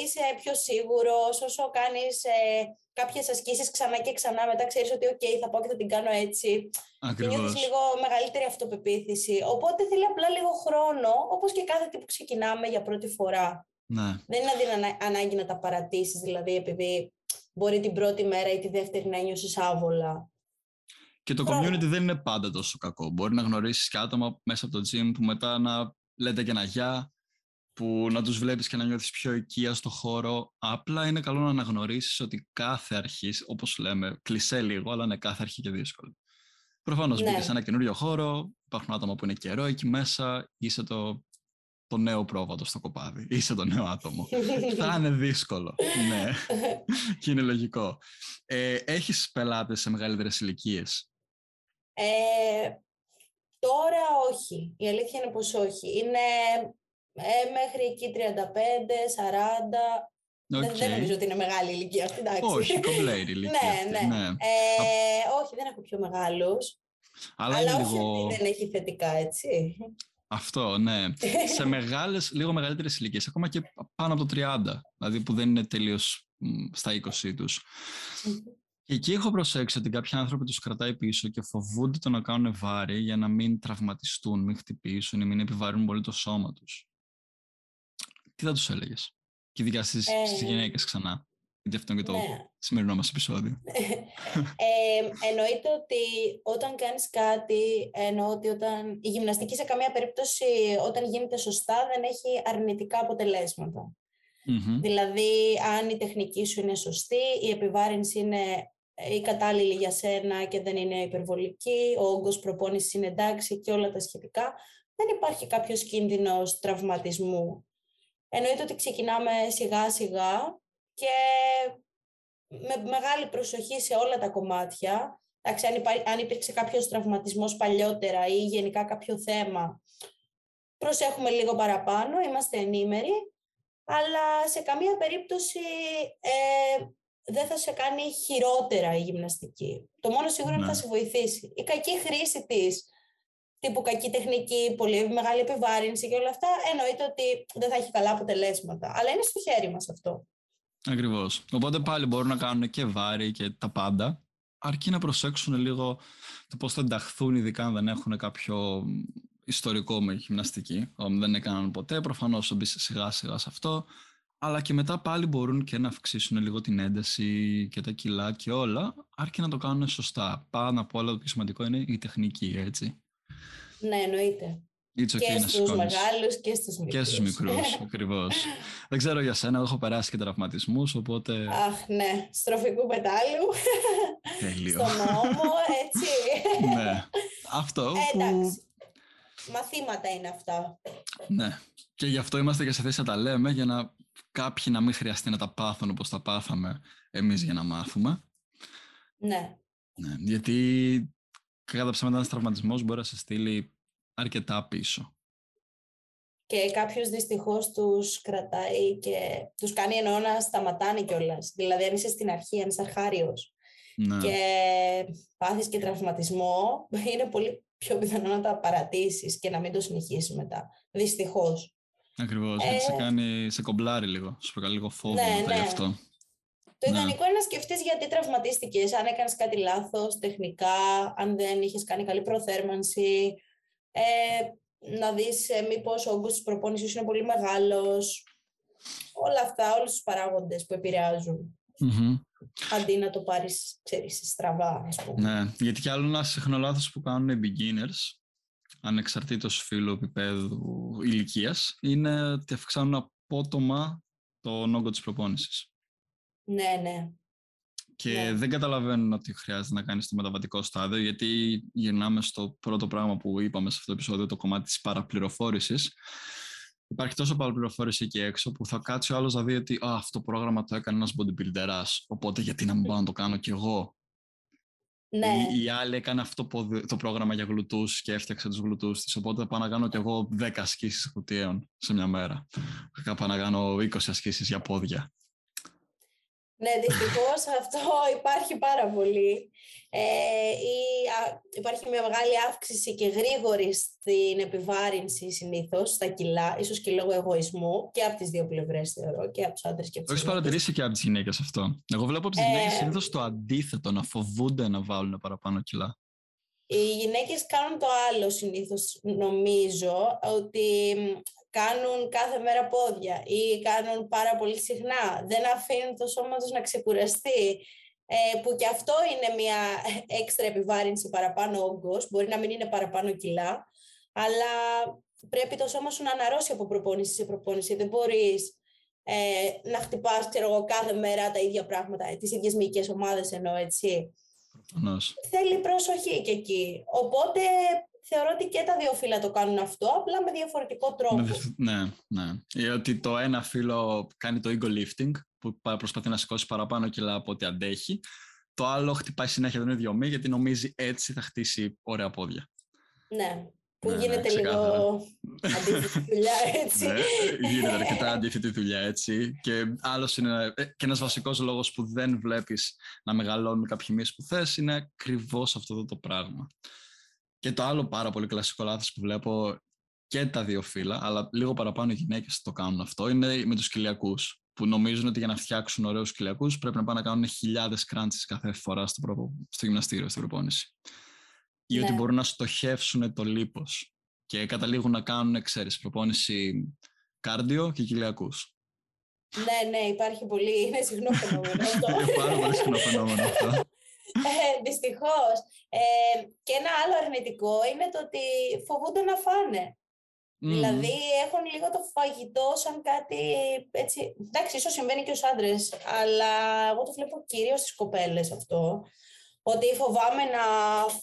είσαι πιο σίγουρος, όσο κάνεις ε, κάποιες ασκήσεις ξανά και ξανά, μετά ξέρεις ότι ok, θα πάω και θα την κάνω έτσι. Ακριβώς. Και νιώθεις λίγο μεγαλύτερη αυτοπεποίθηση. Οπότε θέλει απλά λίγο χρόνο, όπως και κάθε τι που ξεκινάμε για πρώτη φορά. Ναι. Δεν είναι δηλαδή ανάγκη να τα παρατήσεις, δηλαδή επειδή μπορεί την πρώτη μέρα ή τη δεύτερη να νιώσεις άβολα. Και το community δεν είναι πάντα τόσο κακό. Μπορεί να γνωρίσεις και άτομα μέσα από το gym που μετά να λέτε και ένα γεια, που να τους βλέπεις και να νιώθεις πιο οικία στο χώρο. Απλά είναι καλό να αναγνωρίσεις ότι κάθε αρχής, όπως λέμε, κλεισέ λίγο, αλλά είναι κάθε αρχή και δύσκολη. Προφανώς ναι. μπήκε σε ένα καινούριο χώρο, υπάρχουν άτομα που είναι καιρό εκεί μέσα, είσαι το, το νέο πρόβατο στο κοπάδι, είσαι το νέο άτομο. Θα είναι δύσκολο, ναι, και είναι λογικό. Ε, έχεις πελάτες σε μεγαλύτερες ηλικίες; Ε, τώρα όχι. Η αλήθεια είναι πως όχι. Είναι ε, μέχρι εκεί 35, 40. Okay. Δεν, νομίζω ότι είναι μεγάλη ηλικία αυτή, εντάξει. Όχι, κομπλέιρη ηλικία. ναι, ναι. ναι. Ε, όχι, δεν έχω πιο μεγάλους. Αλλά, Αλλά όχι λίγο... δεν έχει θετικά, έτσι. Αυτό, ναι. σε μεγάλες, λίγο μεγαλύτερες ηλικίες, ακόμα και πάνω από το 30, δηλαδή που δεν είναι τελείως στα 20 τους. Και εκεί έχω προσέξει ότι κάποιοι άνθρωποι τους κρατάει πίσω και φοβούνται το να κάνουν βάρη για να μην τραυματιστούν, μην χτυπήσουν ή μην επιβαρύνουν πολύ το σώμα τους τι θα τους έλεγες, και ειδικά στις ε, γυναίκες ξανά. Γιατί αυτό είναι και το ναι. σημερινό μας επεισόδιο. ε, εννοείται ότι όταν κάνεις κάτι, εννοώ ότι όταν η γυμναστική σε καμία περίπτωση όταν γίνεται σωστά δεν έχει αρνητικά Δηλαδή, αν η τεχνική σου είναι σωστή, η επιβάρυνση είναι η κατάλληλη για σένα και δεν είναι υπερβολική, ο όγκος προπόνησης είναι εντάξει και όλα τα σχετικά, δεν υπάρχει κάποιος κίνδυνος τραυματισμού Εννοείται ότι ξεκινάμε σιγά σιγά και με μεγάλη προσοχή σε όλα τα κομμάτια. Εντάξει, αν, αν υπήρξε κάποιος τραυματισμός παλιότερα ή γενικά κάποιο θέμα, προσέχουμε λίγο παραπάνω, είμαστε ενήμεροι, αλλά σε καμία περίπτωση ε, δεν θα σε κάνει χειρότερα η γυμναστική. Το μόνο σίγουρο είναι ότι θα ναι. σε βοηθήσει. Η κακή χρήση της τύπου κακή τεχνική, πολύ μεγάλη επιβάρυνση και όλα αυτά, εννοείται ότι δεν θα έχει καλά αποτελέσματα. Αλλά είναι στο χέρι μας αυτό. Ακριβώς. Οπότε πάλι μπορούν να κάνουν και βάρη και τα πάντα, αρκεί να προσέξουν λίγο το πώς θα ενταχθούν, ειδικά αν δεν έχουν κάποιο ιστορικό με γυμναστική, δεν έκαναν ποτέ, προφανώς θα μπει σιγά σιγά σε αυτό, αλλά και μετά πάλι μπορούν και να αυξήσουν λίγο την ένταση και τα κιλά και όλα, αρκεί να το κάνουν σωστά. Πάνω απ' όλα το πιο σημαντικό είναι η τεχνική, έτσι. Ναι, εννοείται. okay και στους μεγάλους και στους μικρούς. Και στους μικρούς, ακριβώς. Δεν ξέρω για σένα, έχω περάσει και τραυματισμούς, οπότε... Αχ, ναι, στροφικού πετάλου. Τέλειο. Στον νόμο, έτσι. ναι, αυτό ε, Εντάξει. Μαθήματα είναι αυτά. Ναι. Και γι' αυτό είμαστε και σε θέση να τα λέμε, για να κάποιοι να μην χρειαστεί να τα πάθουν όπως τα πάθαμε εμείς για να μάθουμε. Ναι. ναι γιατί κατά ψέματα ένας τραυματισμός μπορεί να σε στείλει αρκετά πίσω. Και κάποιος δυστυχώς τους κρατάει και τους κάνει εννοώ να σταματάνε κιόλας. Δηλαδή αν είσαι στην αρχή, αν είσαι αρχάριος ναι. και πάθεις και τραυματισμό, είναι πολύ πιο πιθανό να τα παρατήσεις και να μην το συνεχίσεις μετά. Δυστυχώς. Ακριβώς, γιατί σε ε, κάνει, σε κομπλάρει λίγο, σου προκαλεί λίγο φόβο ναι, ναι. αυτό. Το ναι. ιδανικό είναι να σκεφτείς γιατί τραυματίστηκες, αν έκανες κάτι λάθος τεχνικά, αν δεν είχες κάνει καλή προθέρμανση. Ε, να δεις ε, μήπως ο όγκος της προπόνησης είναι πολύ μεγάλος. Όλα αυτά, όλους τους παράγοντες που επηρεάζουν. Mm-hmm. Αντί να το πάρεις, ξέρεις, στραβά, ας πούμε. Ναι, γιατί κι άλλο ένα συχνό λάθος που κάνουν οι beginners, ανεξαρτήτως φύλου επίπεδου ηλικίας, είναι ότι αυξάνουν απότομα τον όγκο της προπόνησης. Ναι, ναι. Και Ναι. δεν καταλαβαίνουν ότι χρειάζεται να κάνεις το μεταβατικό στάδιο, γιατί γυρνάμε στο πρώτο πράγμα που είπαμε σε αυτό το επεισόδιο, το κομμάτι της παραπληροφόρησης. Υπάρχει τόσο παραπληροφόρηση εκεί έξω που θα κάτσει ο άλλος να δει ότι Α, αυτό το πρόγραμμα το έκανε ένας bodybuilderάς, οπότε γιατί να μην πάω να το κάνω κι εγώ; Ναι, Η, η άλλη έκανε αυτό ποδι- το πρόγραμμα για γλουτούς και έφτιαξε τους γλουτούς της, οπότε θα πάω να κάνω κι εγώ 10 ασκήσεις γλουτίων σε μια μέρα. Θα πάω να κάνω 20 ασκήσεις για πόδια. Ναι, δυστυχώς αυτό υπάρχει πάρα πολύ. Ε, ή, α, υπάρχει μια μεγάλη αύξηση και γρήγορη στην επιβάρυνση συνήθως στα κιλά, ίσως και λόγω εγωισμού και από τις δύο πλευρές θεωρώ, και από τους άντρες και από Το τις έχεις γυναίκες. παρατηρήσει και από τις γυναίκες αυτό. Εγώ βλέπω από τις Ε, γυναίκες συνήθως το αντίθετο, να φοβούνται να βάλουν παραπάνω κιλά. Οι γυναίκες κάνουν το άλλο συνήθως, νομίζω, ότι μ, κάνουν κάθε μέρα πόδια ή κάνουν πάρα πολύ συχνά. Δεν αφήνουν το σώμα τους να ξεκουραστεί. Ε, που και αυτό είναι μια έξτρα επιβάρυνση παραπάνω όγκος, μπορεί να μην είναι παραπάνω κιλά, αλλά πρέπει το σώμα σου να αναρρώσει από προπόνηση σε προπόνηση. Δεν μπορείς ε, να χτυπάς, ξέρω εγώ, κάθε μέρα τα ίδια πράγματα, ε, τις ίδιες μυϊκές ομάδες εννοώ, έτσι Προφανώς. θέλει προσοχή και εκεί. Οπότε θεωρώ ότι και τα δύο φύλλα το κάνουν αυτό, απλά με διαφορετικό τρόπο. Με δευ- Ναι, ναι. Ή ότι το ένα φύλλο κάνει το ego lifting, που πα- προσπαθεί να σηκώσει παραπάνω κιλά από ό,τι αντέχει. Το άλλο χτυπάει συνέχεια τον ίδιο μη, γιατί νομίζει έτσι θα χτίσει ωραία πόδια. Ναι, που Ναι, ναι, γίνεται ξεκάθαρα. λίγο αντίθετη δουλειά, έτσι. Ναι, γίνεται αρκετά αντίθετη δουλειά έτσι. Και άλλος είναι. ε, Και ένας βασικός λόγος που δεν βλέπεις να μεγαλώνουν κάποιοι μυς που θες είναι ακριβώς αυτό εδώ το πράγμα. Και το άλλο πάρα πολύ κλασικό λάθος που βλέπω και τα δύο φύλλα, αλλά λίγο παραπάνω οι γυναίκες το κάνουν αυτό, είναι με τους κοιλιακού. Που νομίζουν ότι για να φτιάξουν ωραίους κοιλιακού πρέπει να πάνε να κάνουν χιλιάδες κράντσει κάθε φορά στο, προ... στο γυμναστήριο, στην προπόνηση. Ή ότι Ναι. μπορούν να στοχεύσουν το λίπος και καταλήγουν να κάνουν, ξέρεις, προπόνηση κάρδιο και κοιλιακούς. ναι, ναι, υπάρχει πολύ, είναι συχνό φαινόμενο αυτό. Είναι πάρα πολύ συχνό φαινόμενο αυτό. Ε, δυστυχώς. Ε, και ένα άλλο αρνητικό είναι το ότι φοβούνται να φάνε. Μμμ. Δηλαδή έχουν λίγο το φαγητό σαν κάτι έτσι. Εντάξει, ίσως συμβαίνει και στους άντρες, αλλά εγώ το βλέπω κυρίως στις κοπέλες αυτό. Ότι φοβάμαι να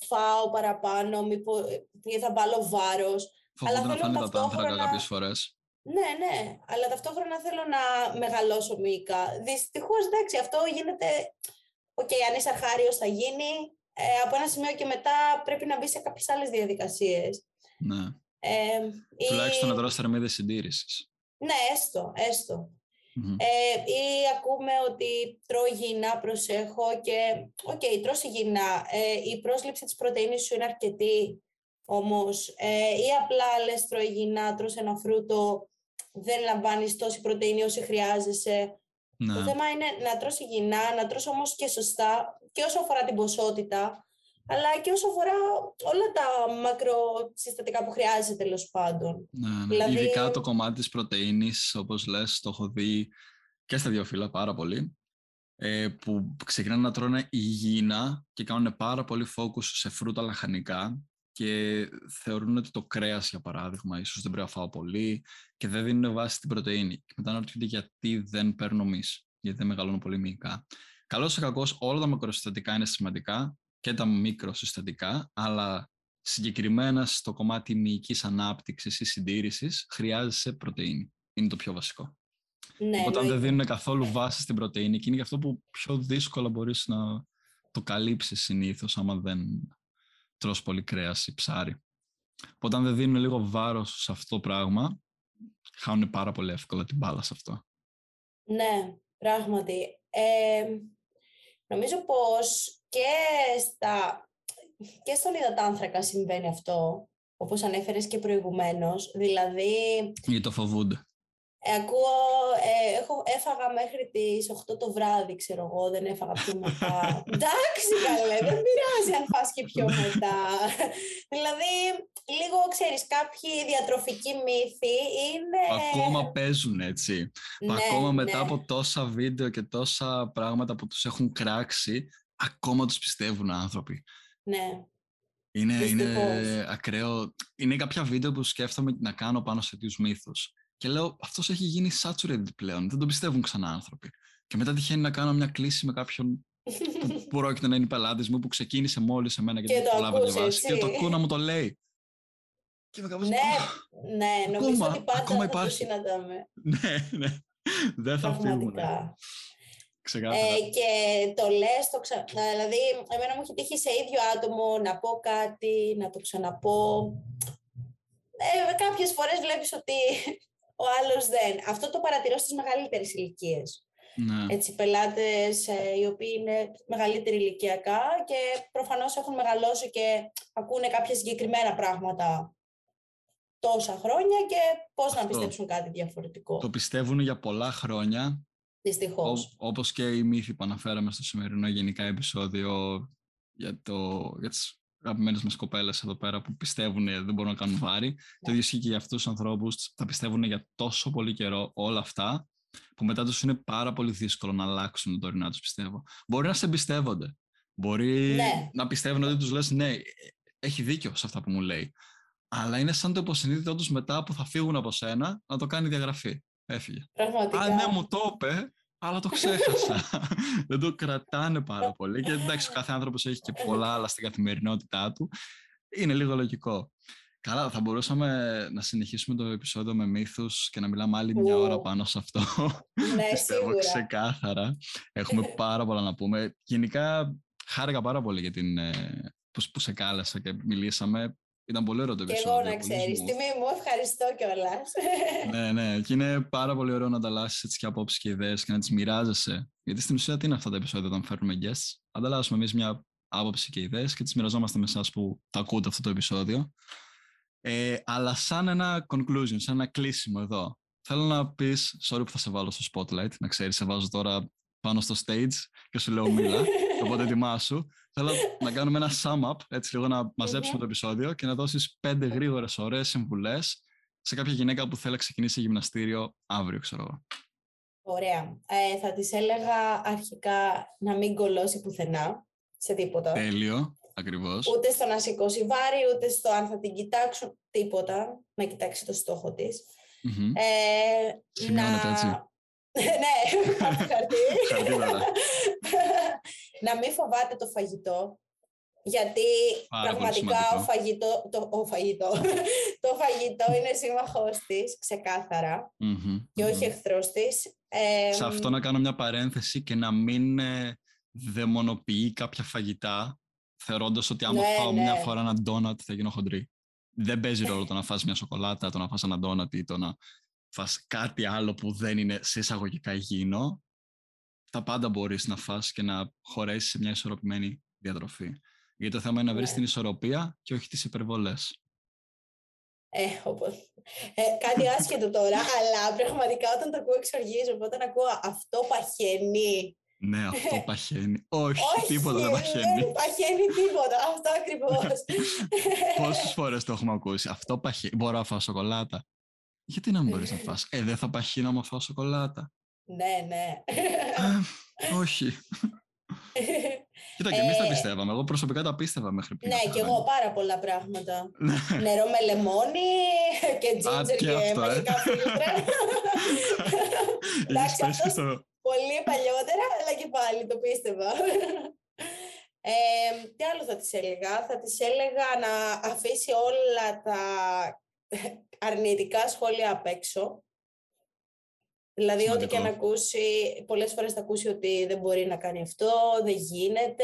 φάω παραπάνω, μήπως ή θα βάλω βάρος. Αλλά Φοβούνται να θέλω φάνε τα τ' άνθρακα ταυτόχρονα- κάποιες φορές. Ναι, ναι, αλλά ταυτόχρονα θέλω να μεγαλώσω μυϊκά. Δυστυχώς, εντάξει, αυτό γίνεται... Οκ, αν είσαι αρχάριος θα γίνει. Ε, από ένα σημείο και μετά πρέπει να μπει σε κάποιες άλλες διαδικασίες. Ναι. Ε, ή- Τουλάχιστον να τρως θερμίδες συντήρησης. Ναι, έστω, έστω. Μμμ. Ε, ή ακούμε ότι τρώω υγιεινά, προσέχω και οκ, τρως υγιεινά. Ε, η πρόσληψη της πρωτεΐνης σου είναι αρκετή όμως. Ε, ή απλά λες τρώω υγιεινά, τρως ένα φρούτο, δεν λαμβάνεις τόση πρωτεΐνη όση χρειάζεσαι. Το Ναι. θέμα είναι να τρως υγιεινά, να τρως όμως και σωστά και όσο αφορά την ποσότητα, αλλά και όσο αφορά όλα τα μακροσυστατικά που χρειάζεσαι τέλος πάντων. Ναι, ναι. Δηλαδή- Ειδικά το κομμάτι της πρωτεΐνης, όπως λες, το έχω δει και στα δύο φύλλα πάρα πολύ, ε, που ξεκινάνε να τρώνε υγιεινά και κάνουν πάρα πολύ focus σε φρούτα λαχανικά και θεωρούν ότι το κρέας, για παράδειγμα, ίσως δεν πρέπει να φάω πολύ και δεν δίνουν βάση στην πρωτεΐνη. Και μετά αναρωτιούνται γιατί δεν παίρνω μυς, γιατί δεν μεγαλώνω πολύ μυϊκά. Καλώς ή κακώς, όλα τα μακροσυστατικά είναι σημαντικά και τα μικροσυστατικά, αλλά συγκεκριμένα στο κομμάτι μυϊκής ανάπτυξης ή συντήρησης χρειάζεσαι πρωτεΐνη. Είναι το πιο βασικό. Ναι, Οπότε αν δεν εννοείται. δίνουν καθόλου βάση στην πρωτεΐνη και είναι γι' αυτό που πιο δύσκολα μπορείς να το καλύψεις συνήθως άμα δεν τρως πολύ κρέας ή ψάρι. Οπότε αν δεν δίνουν λίγο βάρος σε αυτό το πράγμα, χάνουν πάρα πολύ εύκολα την μπάλα σε αυτό. Ναι, πράγματι. Ε, νομίζω πως και, στα, και στον υδατάνθρακα συμβαίνει αυτό, όπως ανέφερες και προηγουμένως. Δηλαδή, Γιατί το φοβούνται. Ε, ακούω, ε, έχω, έφαγα μέχρι τις 8 το βράδυ, ξέρω εγώ, δεν έφαγα πιο μετά. Εντάξει, καλέ, δεν πειράζει αν φας και πιο μετά. δηλαδή, λίγο, ξέρεις, κάποιοι διατροφικοί μύθοι είναι... Ακόμα παίζουν, έτσι. Ναι, ακόμα μετά ναι. από τόσα βίντεο και τόσα πράγματα που τους έχουν κράξει, ακόμα τους πιστεύουν άνθρωποι. Ναι. Είναι, είναι ακραίο. Είναι κάποια βίντεο που σκέφτομαι να κάνω πάνω σε τέτοιους μύθους. Και λέω, αυτός έχει γίνει saturated πλέον. Δεν τον πιστεύουν ξανά άνθρωποι. Και μετά τυχαίνει να κάνω μια κλίση με κάποιον που πρόκειται να είναι πελάτη μου, που ξεκίνησε μόλις σε μένα και, και δεν το διαβάσει. Και το ακούω να μου το λέει. Και με κάπως, ναι, ναι, νομίζω ακόμα, ότι πάντα ακόμα υπάρχει. το συναντάμε. ναι, ναι. Δεν θα φύγουμε. Ε, και το λες, το ξα... δηλαδή εμένα μου έχει τύχει σε ίδιο άτομο να πω κάτι, να το ξαναπώ. Ε, κάποιες φορές βλέπεις ότι ο άλλος δεν. Αυτό το παρατηρώ στις μεγαλύτερες ηλικίες. Ναι. Έτσι, πελάτες ε, οι οποίοι είναι μεγαλύτεροι ηλικιακά και προφανώς έχουν μεγαλώσει και ακούνε κάποια συγκεκριμένα πράγματα τόσα χρόνια και πώς να πιστέψουν κάτι διαφορετικό. Το πιστεύουν για πολλά χρόνια. Δυστυχώς. όπως και οι μύθοι που αναφέραμε στο σημερινό γενικά επεισόδιο για, το, για τις αγαπημένες μας κοπέλες εδώ πέρα που πιστεύουν δεν μπορούν να κάνουν βάρη. Το ναι. ίδιο ισχύει και για αυτούς τους ανθρώπους. Θα πιστεύουν για τόσο πολύ καιρό όλα αυτά, που μετά τους είναι πάρα πολύ δύσκολο να αλλάξουν το τωρινά τους, πιστεύω. Μπορεί να σε εμπιστεύονται. Μπορεί ναι. να πιστεύουν ότι τους λες, ναι, έχει δίκιο σε αυτά που μου λέει. Αλλά είναι σαν το υποσυνείδητό τους μετά που θα φύγουν από σένα να το κάνει διαγραφή. Έφυγε. Πραγματικά. Αν ναι, μου το είπε, αλλά το ξέχασα. δεν το κρατάνε πάρα πολύ. Και εντάξει, ο κάθε άνθρωπος έχει και πολλά άλλα στην καθημερινότητά του. Είναι λίγο λογικό. Καλά, θα μπορούσαμε να συνεχίσουμε το επεισόδιο με μύθους και να μιλάμε άλλη μια ώρα πάνω σε αυτό. Ναι, Πιστεύω ξεκάθαρα. Έχουμε πάρα πολλά να πούμε. Γενικά, χάρηκα πάρα πολύ για την, ε, που, που σε κάλεσα και μιλήσαμε. Ήταν πολύ ωραίο το επεισόδιο. Και εγώ να ξέρεις. Τιμή μου, ευχαριστώ κιόλας. ναι, ναι. Και είναι πάρα πολύ ωραίο να ανταλλάσσει έτσι και απόψεις και ιδέες και να τις μοιράζεσαι. Γιατί στην ουσία τι είναι αυτά τα επεισόδια όταν φέρνουμε guests; Ανταλλάσσουμε εμείς μια άποψη και ιδέες και τις μοιραζόμαστε με εσάς που τα ακούτε αυτό το επεισόδιο. Ε, αλλά σαν ένα conclusion, σαν ένα κλείσιμο εδώ. Θέλω να πεις, sorry που θα σε βάλω στο spotlight, να ξέρεις, σε βάζω τώρα πάνω στο stage και σου λέω μίλα. οπότε ετοιμάσου. Θέλω να κάνουμε ένα sum up, έτσι λίγο να μαζέψουμε το επεισόδιο και να δώσεις πέντε γρήγορες ωραίες συμβουλές σε κάποια γυναίκα που θέλει να ξεκινήσει γυμναστήριο αύριο, ξέρω εγώ. Ωραία. Ε, θα της έλεγα αρχικά να μην κολώσει πουθενά, σε τίποτα. Τέλειο, ακριβώς. Ούτε στο να σηκώσει βάρη, ούτε στο αν θα την κοιτάξουν, τίποτα. Να κοιτάξει το στόχο της. Mm-hmm. Ε, να... έτσι. ναι, χαρτί. να μην φοβάται το φαγητό, γιατί πραγματικά ο φαγητό, το, ο φαγητό, το φαγητό είναι σύμμαχός της, ξεκάθαρα, και όχι εχθρός της. Σε αυτό να κάνω μια παρένθεση και να μην ε, δαιμονοποιεί κάποια φαγητά, θεωρώντας ότι άμα ναι, φάω μια ναι. φορά ένα ντόνατ θα γίνω χοντρή. Δεν παίζει ρόλο το να φας μια σοκολάτα, το να φας ένα ντόνατ ή το να φας κάτι άλλο που δεν είναι σε εισαγωγικά υγιεινό τα πάντα μπορείς να φας και να χωρέσεις σε μια ισορροπημένη διατροφή. Γιατί το θέμα είναι να βρεις ναι. την ισορροπία και όχι τις υπερβολές. Ε, όπως... ε, κάτι άσχετο τώρα, αλλά πραγματικά όταν το ακούω εξοργίζομαι, όταν ακούω αυτό παχαίνει. Ναι, αυτό παχαίνει. Όχι, όχι, τίποτα δεν παχαίνει. Δεν παχαίνει τίποτα, αυτό ακριβώς. Πόσες φορές το έχουμε ακούσει. Αυτό παχαίνει. Μπορώ να φάω σοκολάτα. Γιατί να μην μπορείς να φας; Ε, δεν θα παχύνω άμα φάω σοκολάτα. Ναι, ναι. όχι. Κοίτα, και εμείς τα ε, πιστεύαμε. Εγώ προσωπικά τα πίστευα μέχρι πριν. Ναι, και εγώ πάρα πολλά πράγματα. Ναι. Νερό με λεμόνι και τζίντζερ και, αυτό, ε. μαγικά φίλτρα. Εντάξει, αυτός πολύ παλιότερα, αλλά και πάλι το πίστευα. Ε, τι άλλο θα της έλεγα; Θα της έλεγα να αφήσει όλα τα αρνητικά σχόλια απ' έξω Δηλαδή, ό,τι και να ακούσει, πολλές φορές θα ακούσει ότι δεν μπορεί να κάνει αυτό, δεν γίνεται.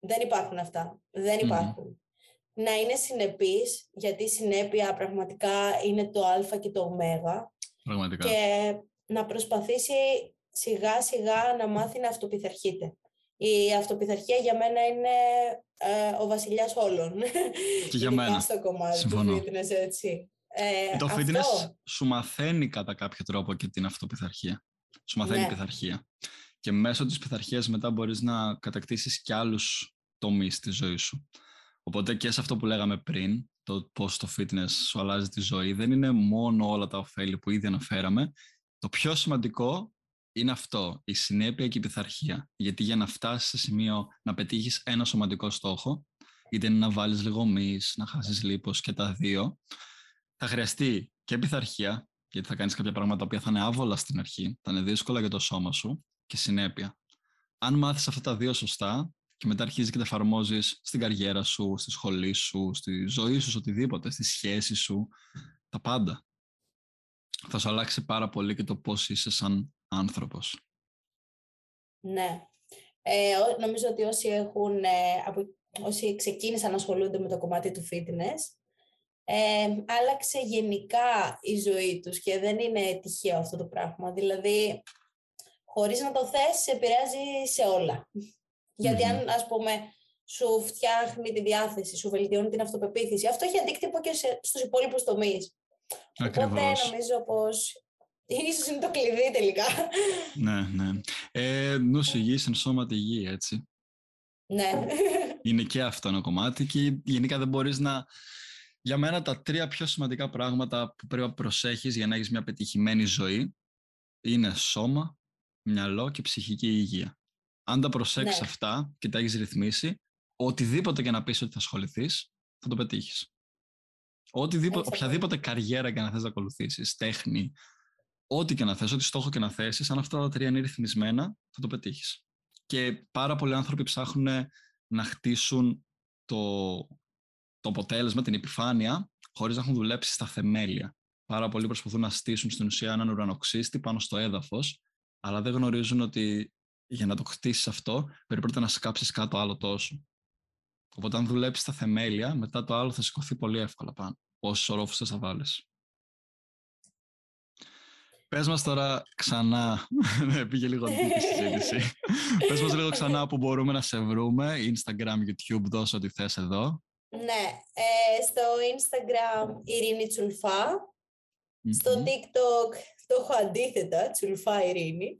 Δεν υπάρχουν αυτά. Δεν υπάρχουν. Να είναι συνεπής, γιατί η συνέπεια πραγματικά είναι το α και το ω. Πραγματικά. Και να προσπαθήσει σιγά σιγά να μάθει να αυτοπιθαρχείται. Η αυτοπιθαρχία για μένα είναι ε, ο βασιλιάς όλων. Και για μένα. στο κομμάτι Συμφωνώ. του fitness, έτσι. Ε, το αυτό... fitness σου μαθαίνει κατά κάποιο τρόπο και την αυτοπιθαρχία. Σου μαθαίνει Ναι. πειθαρχία. Και μέσω της πειθαρχίας μετά μπορείς να κατακτήσεις και άλλους τομείς στη ζωής σου. Οπότε και σε αυτό που λέγαμε πριν, το πώς το fitness σου αλλάζει τη ζωή, δεν είναι μόνο όλα τα ωφέλη που ήδη αναφέραμε. Το πιο σημαντικό είναι αυτό, η συνέπεια και η πειθαρχία. Γιατί για να φτάσεις σε σημείο να πετύχεις ένα σωματικό στόχο, είτε είναι να βάλεις λίγο μυς, να χάσεις λίπος και τα δύο, θα χρειαστεί και πειθαρχία, γιατί θα κάνεις κάποια πράγματα που θα είναι άβολα στην αρχή, θα είναι δύσκολα για το σώμα σου και συνέπεια. Αν μάθεις αυτά τα δύο σωστά και μετά αρχίζεις και τα εφαρμόζεις στην καριέρα σου, στη σχολή σου, στη ζωή σου, σε οτιδήποτε, στη σχέση σου, τα πάντα. Θα σου αλλάξει πάρα πολύ και το πώς είσαι σαν άνθρωπος. Ναι. Ε, ό- νομίζω ότι όσοι, έχουν, ε, από, όσοι ξεκίνησαν να ασχολούνται με το κομμάτι του fitness, ε, άλλαξε γενικά η ζωή τους και δεν είναι τυχαίο αυτό το πράγμα. Δηλαδή, χωρίς να το θες, σε επηρεάζει σε όλα. Γιατί Μμμ. αν, ας πούμε, σου φτιάχνει τη διάθεση, σου βελτιώνει την αυτοπεποίθηση, αυτό έχει αντίκτυπο και σε, στους υπόλοιπους τομείς. Οπότε Ακριβώς. νομίζω πως ίσως είναι το κλειδί τελικά. Ναι, ναι. Ε, νους υγιής εν σώματι υγιή, έτσι. ναι. Είναι και αυτό ένα κομμάτι και γενικά δεν μπορείς να... Για μένα τα τρία πιο σημαντικά πράγματα που πρέπει να προσέχεις για να έχεις μια πετυχημένη ζωή είναι σώμα, μυαλό και ψυχική υγεία. Αν τα προσέξεις Ναι. αυτά και τα έχεις ρυθμίσει, οτιδήποτε και να πεις ότι θα ασχοληθείς, θα το πετύχεις. Οτιδήποτε, Έτσι οποιαδήποτε καριέρα και να θες να ακολουθήσεις, τέχνη, ό,τι και να θες, ό,τι στόχο και να θέσεις, αν αυτά τα τρία είναι ρυθμισμένα, θα το πετύχεις. Και πάρα πολλοί άνθρωποι ψάχνουν να χτίσουν το, το αποτέλεσμα, την επιφάνεια, χωρίς να έχουν δουλέψει στα θεμέλια. Πάρα πολλοί προσπαθούν να στήσουν στην ουσία έναν ουρανοξύστη πάνω στο έδαφος, αλλά δεν γνωρίζουν ότι για να το χτίσεις αυτό, πρέπει πρώτα να σκάψεις κάτω άλλο τόσο. Οπότε αν δουλέψεις στα θεμέλια, μετά το άλλο θα σηκωθεί πολύ εύκολα πάνω. Όσους ορόφους θες θα βάλεις. Πες μας τώρα ξανά, ναι, πήγε λίγο deep η συζήτηση. Πες μας λίγο ξανά που μπορούμε να σε βρούμε, Instagram, YouTube, δώσε ό,τι θες εδώ. Ναι, ε, στο Instagram Ειρήνη Τσουλφά, στο Μμμ. TikTok το έχω αντίθετα, Τσουλφά Ειρήνη.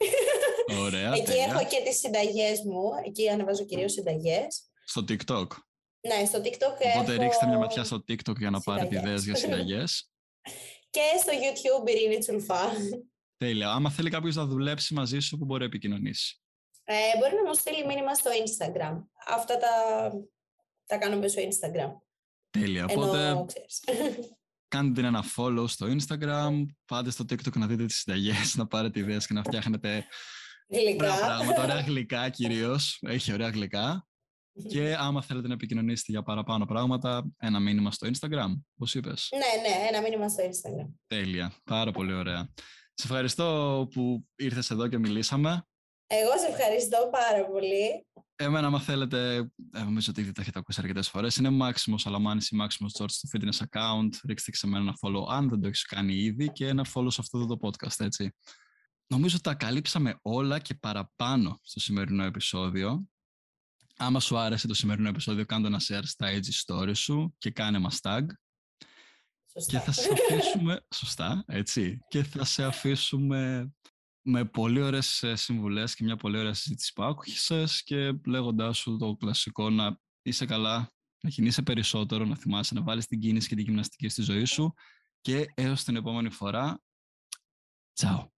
Ωραία, Εκεί τέλεια. έχω και τις συνταγές μου, εκεί ανεβάζω κυρίως συνταγές. Στο TikTok. Ναι, στο TikTok Οπότε έχω... ρίξτε μια ματιά στο TikTok για να πάρετε συνταγές. ιδέες για συνταγές. Και στο YouTube Ειρήνη Τσουλφά. Τέλεια. Άμα θέλει κάποιος να δουλέψει μαζί σου, που μπορεί να επικοινωνήσει; Ε, μπορεί να μου στείλει μήνυμα στο Instagram. Αυτά τα, τα κάνω μέσω Instagram. Τέλεια. Ενώ, Οπότε ξέρεις. κάντε την ένα follow στο Instagram, πάτε στο TikTok να δείτε τις συνταγές, να πάρετε ιδέες και να φτιάχνετε ωραία Γλυκά. πράγματα, ωραία γλυκά κυρίως. Έχει ωραία γλυκά. Και άμα θέλετε να επικοινωνήσετε για παραπάνω πράγματα, ένα μήνυμα στο Instagram, όπως είπες; ναι, ναι, ένα μήνυμα στο Instagram. Τέλεια. Πάρα πολύ ωραία. Σε ευχαριστώ που ήρθες εδώ και μιλήσαμε. Εγώ σε ευχαριστώ πάρα πολύ. Εμένα, άμα θέλετε, ε, νομίζω ότι ήδη τα έχετε ακούσει αρκετές φορές. Είναι Maximus Αλαμάνης ή Maximus George στο fitness account. Ρίξτε και σε μένα ένα follow αν δεν το έχεις κάνει ήδη και ένα follow σε αυτό εδώ το podcast, έτσι. Νομίζω τα καλύψαμε όλα και παραπάνω στο σημερινό επεισόδιο. Άμα σου άρεσε το σημερινό επεισόδιο, κάνε ένα share στα IG story σου και κάνε μας tag. Σωστά. Και θα σε αφήσουμε, σωστά, έτσι, και θα σε αφήσουμε με πολύ ωραίες ε, συμβουλές και μια πολύ ωραία συζήτηση που άκουσες και λέγοντάς σου το κλασικό να είσαι καλά, να κινείσαι περισσότερο, να θυμάσαι να βάλεις την κίνηση και την γυμναστική στη ζωή σου και έως την επόμενη φορά, τσάου.